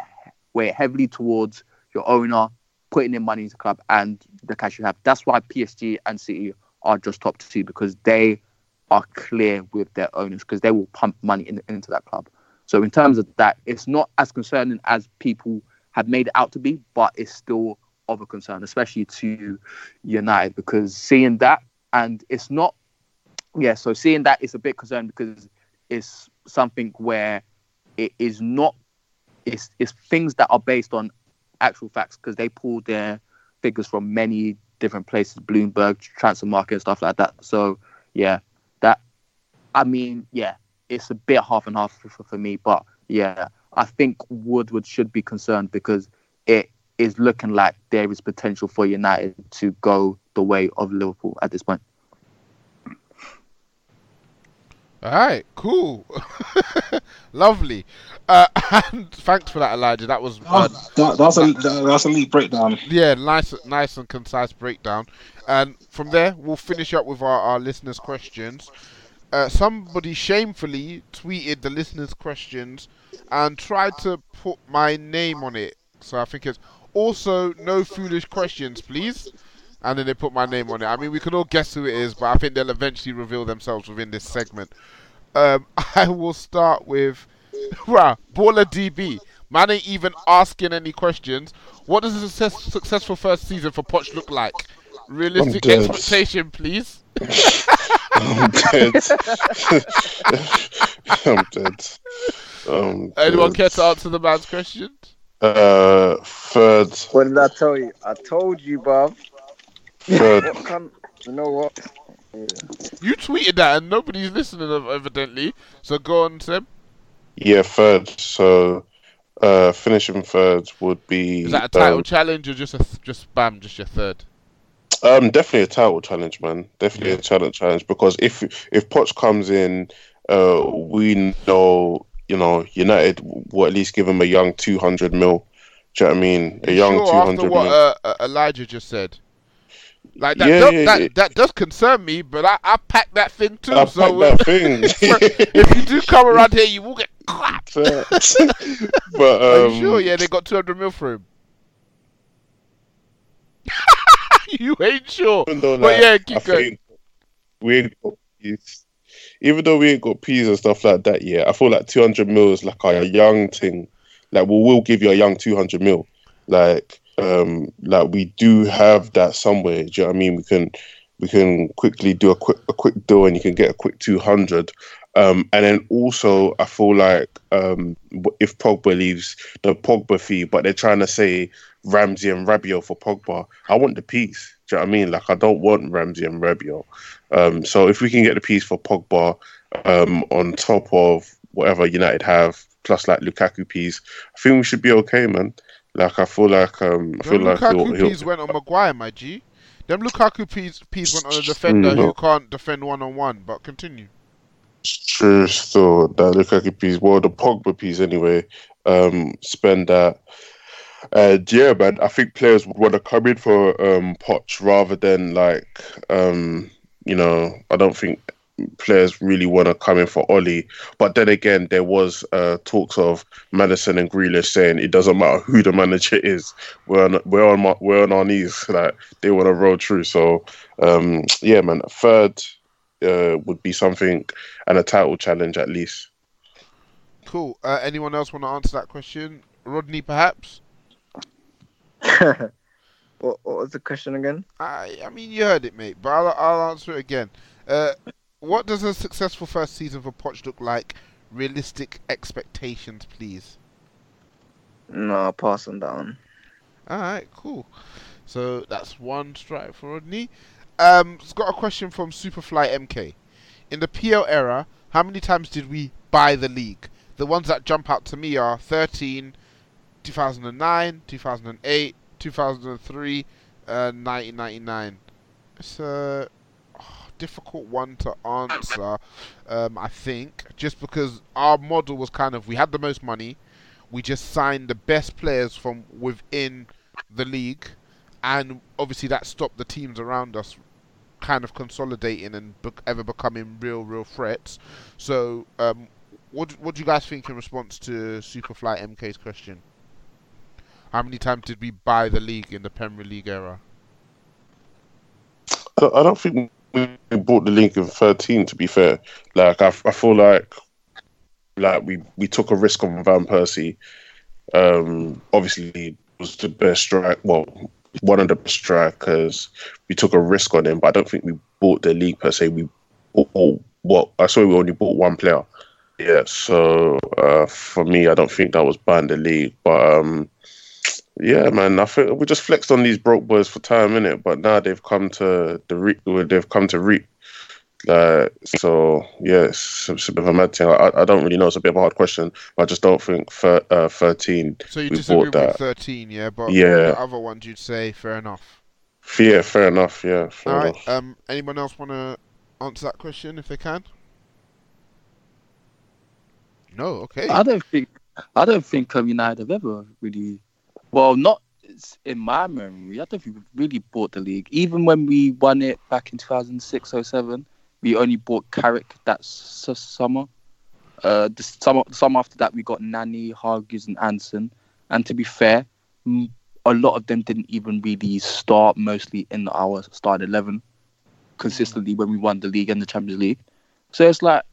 Speaker 4: weigh heavily towards your owner putting in money into the club and the cash you have. That's why PSG and City are just top two because they are clear with their owners because they will pump money in, into that club. So in terms of that, it's not as concerning as people have made it out to be, but it's still of a concern, especially to United, because seeing that and it's not, yeah. So seeing that is a bit concerned because it's something where it is not. It's it's things that are based on actual facts because they pull their figures from many different places, Bloomberg, Transfermarkt, and stuff like that. So yeah, that I mean, yeah, it's a bit half and half for, for me, but yeah, I think Woodward should be concerned because it is looking like there is potential for United to go the way of Liverpool at this point.
Speaker 2: All right, cool, <laughs> lovely, uh, <laughs> and thanks for that, Elijah. That was uh,
Speaker 5: that, that's a that's a neat breakdown.
Speaker 2: Yeah, nice, nice and concise breakdown. And from there, we'll finish up with our, our listeners' questions. Uh, somebody shamefully tweeted the listeners' questions and tried to put my name on it. So I think it's also no foolish questions, please. And then they put my name on it. I mean, we can all guess who it is, but I think they'll eventually reveal themselves within this segment. Um, <laughs> I will start with, <laughs> wow, Baller DB. Man ain't even asking any questions. What does a success, successful first season for Poch look like? Realistic expectation, please.
Speaker 6: I'm dead. <laughs> I'm dead. Um,
Speaker 2: Anyone care to answer the man's question?
Speaker 6: Uh, third,
Speaker 3: What did I tell you? I told you, bruv.
Speaker 6: Third,
Speaker 3: You know what?
Speaker 2: You tweeted that and nobody's listening, evidently. So go on, Seb.
Speaker 6: yeah, third. So, uh, finishing third would be
Speaker 2: Is that a title
Speaker 6: um,
Speaker 2: challenge or just a th- just bam, just your third?
Speaker 6: Um, definitely a title challenge, man. Definitely a title challenge because if if Poch comes in, uh, we know you know United will at least give him a young two hundred mil. Do you know what I mean? A young
Speaker 2: sure,
Speaker 6: two
Speaker 2: after what
Speaker 6: mil.
Speaker 2: uh, uh, Elijah just said. Like that,
Speaker 6: Yeah,
Speaker 2: does,
Speaker 6: yeah,
Speaker 2: that,
Speaker 6: yeah.
Speaker 2: that does concern me, but I, I packed that thing too.
Speaker 6: I
Speaker 2: so
Speaker 6: that thing. <laughs>
Speaker 2: if you do come around here, you will get clapped. <laughs> <laughs>
Speaker 6: but um,
Speaker 2: sure? Yeah, they got 200 mil for him. you ain't sure.
Speaker 6: even though,
Speaker 2: But
Speaker 6: like,
Speaker 2: yeah,
Speaker 6: I
Speaker 2: keep going.
Speaker 6: we ain't got peas. Even though we ain't got peas and stuff like that, yeah, I feel like two hundred mil is like a young thing. Like we will give you a young two hundred mil. Like um, like we do have that somewhere. Do you know what I mean? We can we can quickly do a quick a quick deal and you can get a quick two hundred. Um, and then also, I feel like um, if Pogba leaves, the Pogba fee, but they're trying to say Ramsey and Rabiot for Pogba. I want the piece. Do you know what I mean? Like I don't want Ramsey and Rabiot. Um, so if we can get the piece for Pogba um, on top of whatever United have, plus like Lukaku piece, I think we should be okay, man. Like I feel like um, I feel
Speaker 2: Them
Speaker 6: like
Speaker 2: Lukaku
Speaker 6: he'll, he'll,
Speaker 2: went on Maguire, my G. Them Lukaku P's, P's went on a defender
Speaker 6: Mm,
Speaker 2: who
Speaker 6: no.
Speaker 2: can't defend one on one. But continue.
Speaker 6: True, still that Lukaku piece, well, the Pogba piece anyway. Um, spend that. And yeah, man, I think players would want to come in for um Poch rather than like um, you know, I don't think players really want to come in for Ollie. But then again, there was uh talks of Maddison and Grealish saying it doesn't matter who the manager is, we're on we're on my, we're on our knees. <laughs> Like they want to roll through. So um, yeah, man, third uh, would be something and a title challenge at least.
Speaker 2: Cool. Uh, anyone else want to answer that question? Rodney, perhaps. <laughs>
Speaker 3: what, what was the question again?
Speaker 2: I, I mean, you heard it, mate. But I'll, I'll answer it again. Uh, what does a successful first season for Poch look like? Realistic expectations, please.
Speaker 3: No, I'll pass on that one.
Speaker 2: All right, cool. So that's one strike for Rodney. Um, it's got a question from Superfly MK. In the PL era, how many times did we buy the league? The ones that jump out to me are 13, 2009, 2008, 2003, uh, 1999. It's a oh, difficult one to answer, um, I think, just because our model was kind of we had the most money, we just signed the best players from within the league, and obviously that stopped the teams around us kind of consolidating and be- ever becoming real, real threats. So, um, what what do you guys think in response to Superfly MK's question? How many times did we buy the league in the Premier League era?
Speaker 6: I don't, I don't think we bought the in thirteen. To be fair, like I, I feel like like we we took a risk on Van Persie. Um, obviously, was the best strike. Well, one of the best strikers. We took a risk on him, but I don't think we bought the league per se. We bought all, well, I saw we only bought one player. Yeah, so uh, for me, I don't think that was buying the league, but um, yeah, man, I think we just flexed on these broke boys for time, innit? But now they've come to the re- they've come to reap. Uh, so yeah, it's, it's a bit of a mad thing. I, I don't really know. It's a bit of a hard question, but I just don't think thir- uh, thirteen.
Speaker 2: So you
Speaker 6: we
Speaker 2: disagree
Speaker 6: bought that.
Speaker 2: with 13, yeah? But
Speaker 6: Yeah.
Speaker 2: the other ones you'd say fair enough.
Speaker 6: Yeah, fair enough. Yeah, fair
Speaker 2: All right.
Speaker 6: enough.
Speaker 2: Um, anyone else want to answer that question if they can? No. Okay.
Speaker 4: I don't think I don't think um, United have ever really, well, not in my memory. I don't think we've really bought the league. Even when we won it back in 2006-07, we only bought Carrick that summer. Uh, the summer, the summer after that, we got Nani, Hargreaves, and Anderson. And to be fair, a lot of them didn't even really start. Mostly in our start eleven, consistently when we won the league and the Champions League. So it's like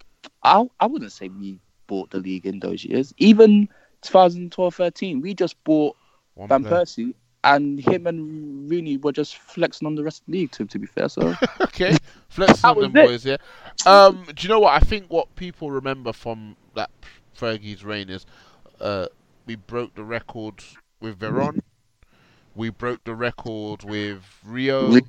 Speaker 4: I I wouldn't say we bought the league in those years. Even 2012-13, we just bought
Speaker 2: One
Speaker 4: Van
Speaker 2: player.
Speaker 4: Persie, and him and Rooney were just flexing on the rest of the league. To to be fair, so <laughs>
Speaker 2: okay, flex
Speaker 4: That
Speaker 2: on them
Speaker 4: it.
Speaker 2: boys, yeah. Um, do you know what? I think what people remember from that Fergie's reign is, uh, we broke the record with Veron, we broke the record with Rio,
Speaker 4: Re-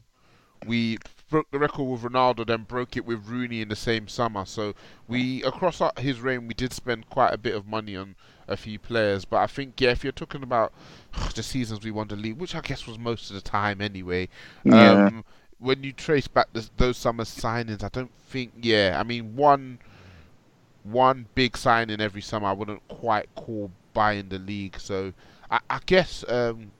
Speaker 2: we broke the record with Ronaldo, then broke it with Rooney in the same summer. So we across our- his reign, we did spend quite a bit of money on a few players. But I think yeah, if you're talking about <sighs> the seasons we won the league, which I guess was most of the time anyway.
Speaker 4: Yeah.
Speaker 2: Um, when you trace back this, those summer signings, I don't think. Yeah, I mean one one big signing every summer. I wouldn't quite call buying the league. So I, I guess um,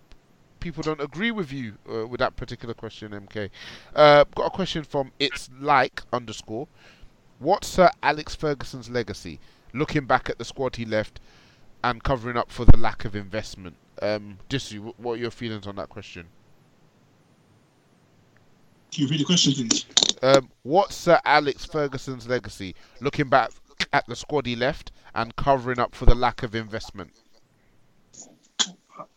Speaker 2: people don't agree with you uh, with that particular question, MK. Uh, got a question from it's like underscore. What's Sir Alex Ferguson's legacy? Looking back at the squad he left and covering up for the lack of investment. Um, Disu, what are your feelings on that question?
Speaker 5: Can you read the question, please?
Speaker 2: Um, what's Sir Alex Ferguson's legacy? Looking back at the squad he left and covering up for the lack of investment.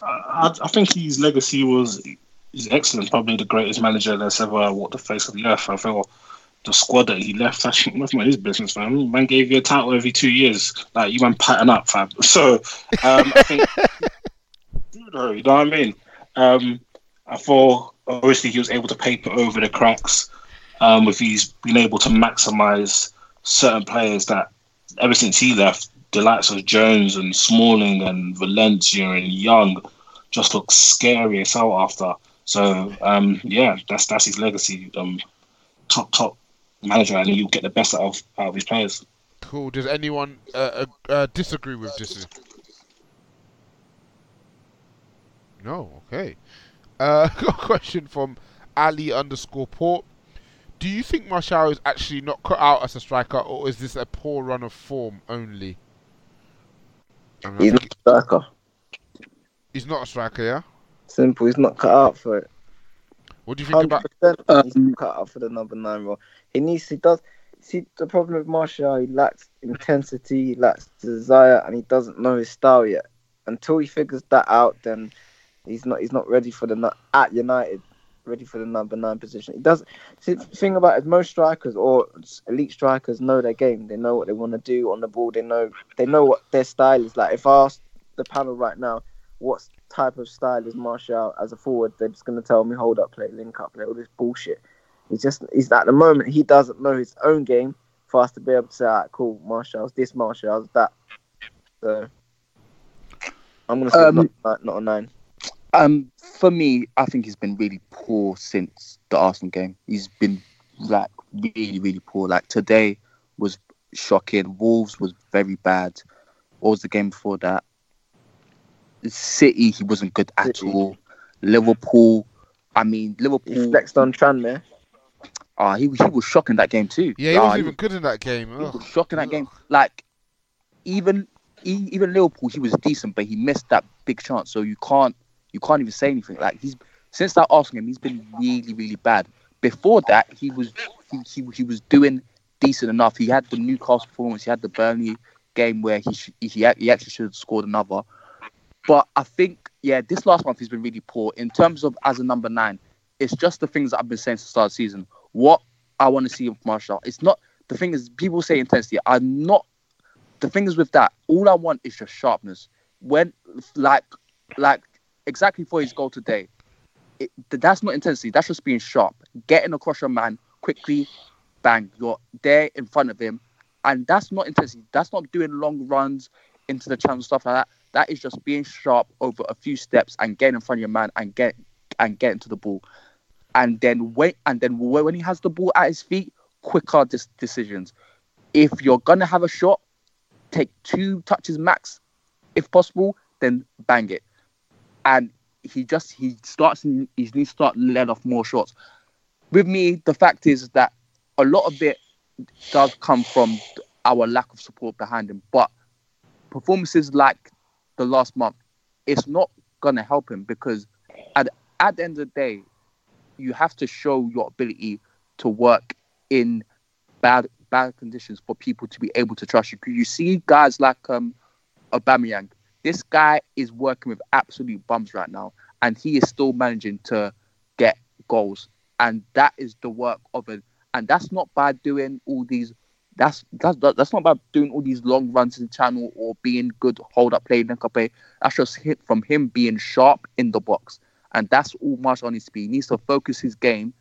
Speaker 5: I, I think his legacy was is excellent. Probably the greatest manager that's ever walked the face of the earth. I feel the squad that he left, actually, that's not his business, fam. Man gave you a title every two years. Like you man pattern up, fam. <laughs> So um, I think <laughs> you know, what I mean. Um, I thought obviously he was able to paper over the cracks um, with he's been able to maximize certain players that ever since he left, the likes of Jones and Smalling and Valencia and Young just look scary as hell after. So um, yeah, that's that's his legacy. Um, top top manager, and you get the best out of out of his players.
Speaker 2: Cool. Does anyone uh, uh, uh, disagree with this? No. Okay. Uh, <laughs> got a question from Ali underscore Port. Do you think Martial is actually not cut out as a striker, or is this a poor run of form only? And I
Speaker 3: He's not a striker.
Speaker 2: he's not a striker, yeah.
Speaker 3: Simple. He's not cut out for it.
Speaker 2: What do you think about?
Speaker 3: 100% he's
Speaker 4: Um,
Speaker 3: not cut out for the number nine role. He needs. He does. See the problem with Martial. He lacks intensity. He lacks desire, and he doesn't know his style yet. Until he figures that out, then he's not. He's not ready for the at United. Ready for the number nine position. He doesn't. See, the thing about it, most strikers or elite strikers know their game. They know what they want to do on the ball. They know. They know what their style is like. If I ask the panel right now, what type of style is Martial as a forward, they're just going to tell me, hold up, play, link up, play all this bullshit. He's just, he's at the moment, he doesn't know his own game for us to be able to say, right, cool, Martial's this, Martial's that. So, I'm going to say
Speaker 4: Um,
Speaker 3: not, not a nine.
Speaker 4: Um, for me, I think he's been really poor since the Arsenal game. He's been like really, really poor. Like today was shocking. Wolves was very bad. What was the game before that? City, he wasn't good at
Speaker 3: City.
Speaker 4: all. Liverpool, I mean
Speaker 3: He
Speaker 4: Liverpool.
Speaker 3: flexed on Tranmere.
Speaker 4: Ah, he he was shocking that game too.
Speaker 2: Yeah, he
Speaker 4: Ah,
Speaker 2: wasn't even good in that game.
Speaker 4: he
Speaker 2: Ugh.
Speaker 4: was shocking that game. Like even e- even Liverpool, he was decent, but he missed that big chance. So you can't you can't even say anything. Like he's since that Arsenal game, he's been really really bad. Before that, he was he, he, he was doing decent enough. He had the Newcastle performance. He had the Burnley game where he sh- he he actually should have scored another. But I think yeah, this last month he's been really poor in terms of as a number nine. It's just the things that I've been saying since the start of the season. What I want to see of Martial. It's not the thing is people say intensity. I'm not the thing is with that, all I want is just sharpness. When like like exactly for his goal today, it, that's not intensity. That's just being sharp, getting across your man quickly. Bang! You're there in front of him, and that's not intensity. That's not doing long runs into the channel stuff like that. That is just being sharp over a few steps and getting in front of your man and get and getting to the ball, and then wait. And then when he has the ball at his feet, quicker dis- decisions. If you're gonna have a shot, take two touches max, if possible, then bang it. And he just he starts he needs to start letting off more shots. With me, the fact is that a lot of it does come from our lack of support behind him. But performances like the last month, it's not gonna help him because at at the end of the day, you have to show your ability to work in bad bad conditions for people to be able to trust you. You see guys like um, Aubameyang. This guy is working with absolute bums right now, and he is still managing to get goals. And that is the work of it. And that's not by doing all these. That's that's that's not about doing all these long runs in the channel or being good hold up play in the That's just hit from him being sharp in the box, and that's all Martial needs to be. He needs to focus his game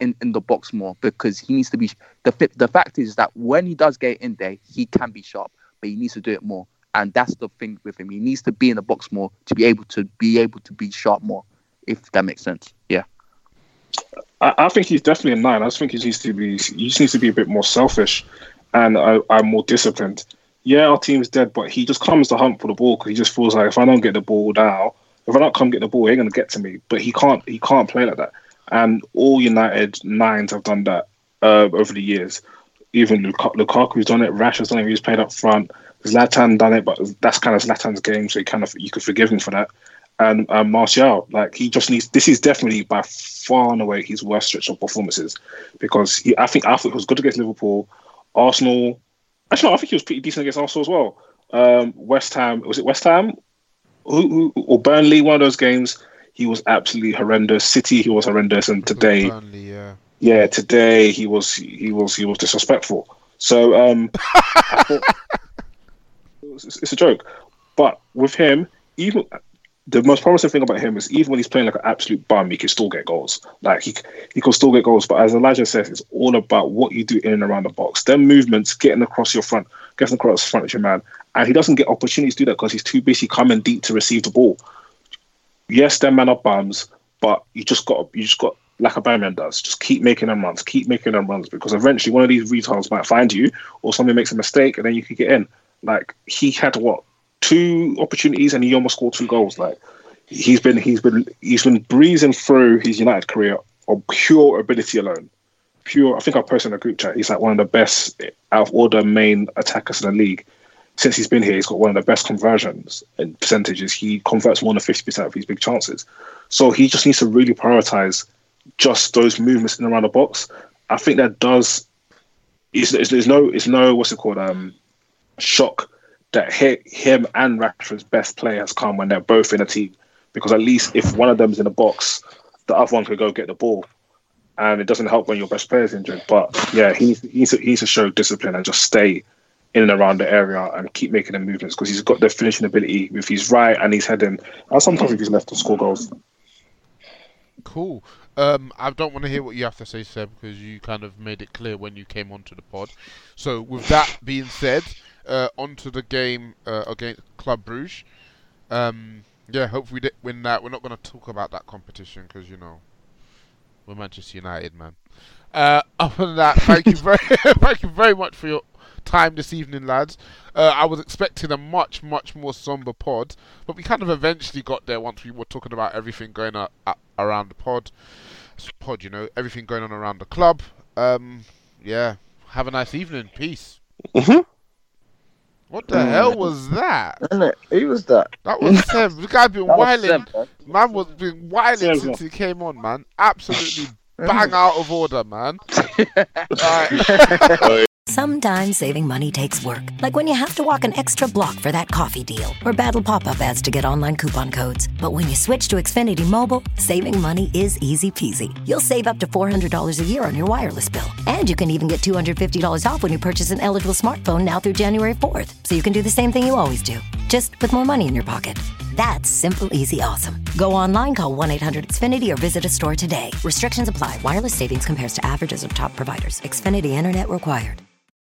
Speaker 4: in, in the box more because he needs to be the the fact is that when he does get in there, he can be sharp, but he needs to do it more. And that's the thing with him. He needs to be in the box more to be able to be able to be sharp more, if that makes sense. Yeah.
Speaker 5: I, I think he's definitely a nine. I just think he needs to be he just needs to be a bit more selfish and uh, I, I'm more disciplined. Yeah, our team's dead, but he just comes to hunt for the ball because he just feels like if I don't get the ball now, if I don't come get the ball, he ain't gonna get to me. But he can't he can't play like that. And all United nines have done that uh, over the years. Even Lukaku's done it, Rash has done it, he's played up front. Zlatan done it, but that's kind of Zlatan's game, so you kind of you could forgive him for that. And um, Martial, like he just needs. This is definitely by far and away his worst stretch of performances because he, I think I thought he was good against Liverpool, Arsenal. Actually, no, I think he was pretty decent against Arsenal as well. Um, West Ham was it West Ham? Or Burnley? One of those games he was absolutely horrendous. City, he was horrendous, and today,
Speaker 2: Burnley, yeah.
Speaker 5: yeah, today he was he was he was disrespectful. So um, <laughs> it's, it's a joke. But with him, even the most promising thing about him is even when he's playing like an absolute bum, he can still get goals. Like he he can still get goals. But as Elijah says, it's all about what you do in and around the box. Them movements, getting across your front, getting across the front of your man, and he doesn't get opportunities to do that because he's too busy coming deep to receive the ball yes, them man are bums, but you just got you just got like a Aubameyang does. Just keep making them runs, keep making them runs, because eventually one of these retards might find you, or somebody makes a mistake, and then you could get in. Like he had what two opportunities, and he almost scored two goals. Like he's been he's been he's been breezing through his United career on pure ability alone. Pure, I think I posted in a group chat. He's like one of the best out of all the main attackers in the league since he's been here, he's got one of the best conversions and percentages. He converts more than fifty percent of his big chances. So he just needs to really prioritize just those movements in around the box. I think that does. Is there's no it's no what's it called um shock that him and Rashford's best play has come when they're both in a team because at least if one of them's in the box, the other one could go get the ball. And it doesn't help when your best player is injured. But yeah, he needs, he needs, to, he needs to show discipline and just stay in and around the area and keep making the movements because he's got the finishing ability with his right and his heading, and sometimes with left to score goals.
Speaker 2: Cool. Um, I don't want to hear what you have to say, Seb, because you kind of made it clear when you came onto the pod. So, with that being said, uh, onto the game uh, against Club Bruges. Um, yeah, hopefully we win that. We're not going to talk about that competition because you know we're Manchester United, man. Uh, other than that, thank you very, <laughs> thank you very much for your time this evening, lads. Uh, I was expecting a much, much more somber pod, but we kind of eventually got there once we were talking about everything going on around the pod. Pod, you know, everything going on around the club. Um, yeah, have a nice evening. Peace.
Speaker 6: Mm-hmm.
Speaker 2: What the mm. hell was that? <laughs>
Speaker 3: Who was that?
Speaker 2: That was <laughs> Seb. The guy been whiling. Man was been whiling since he came on, man. Absolutely <laughs> bang out of order, man.
Speaker 7: right. Sometimes saving money takes work, like when you have to walk an extra block for that coffee deal, or battle pop up ads to get online coupon codes. But when you switch to Xfinity Mobile, saving money is easy peasy. You'll save up to $400 a year on your wireless bill. And you can even get $250 off when you purchase an eligible smartphone now through January 4th. So you can do the same thing you always do, just with more money in your pocket. That's simple, easy, awesome. Go online, call 1 800 Xfinity, or visit a store today. Restrictions apply. Wireless savings compares to averages of top providers. Xfinity Internet required.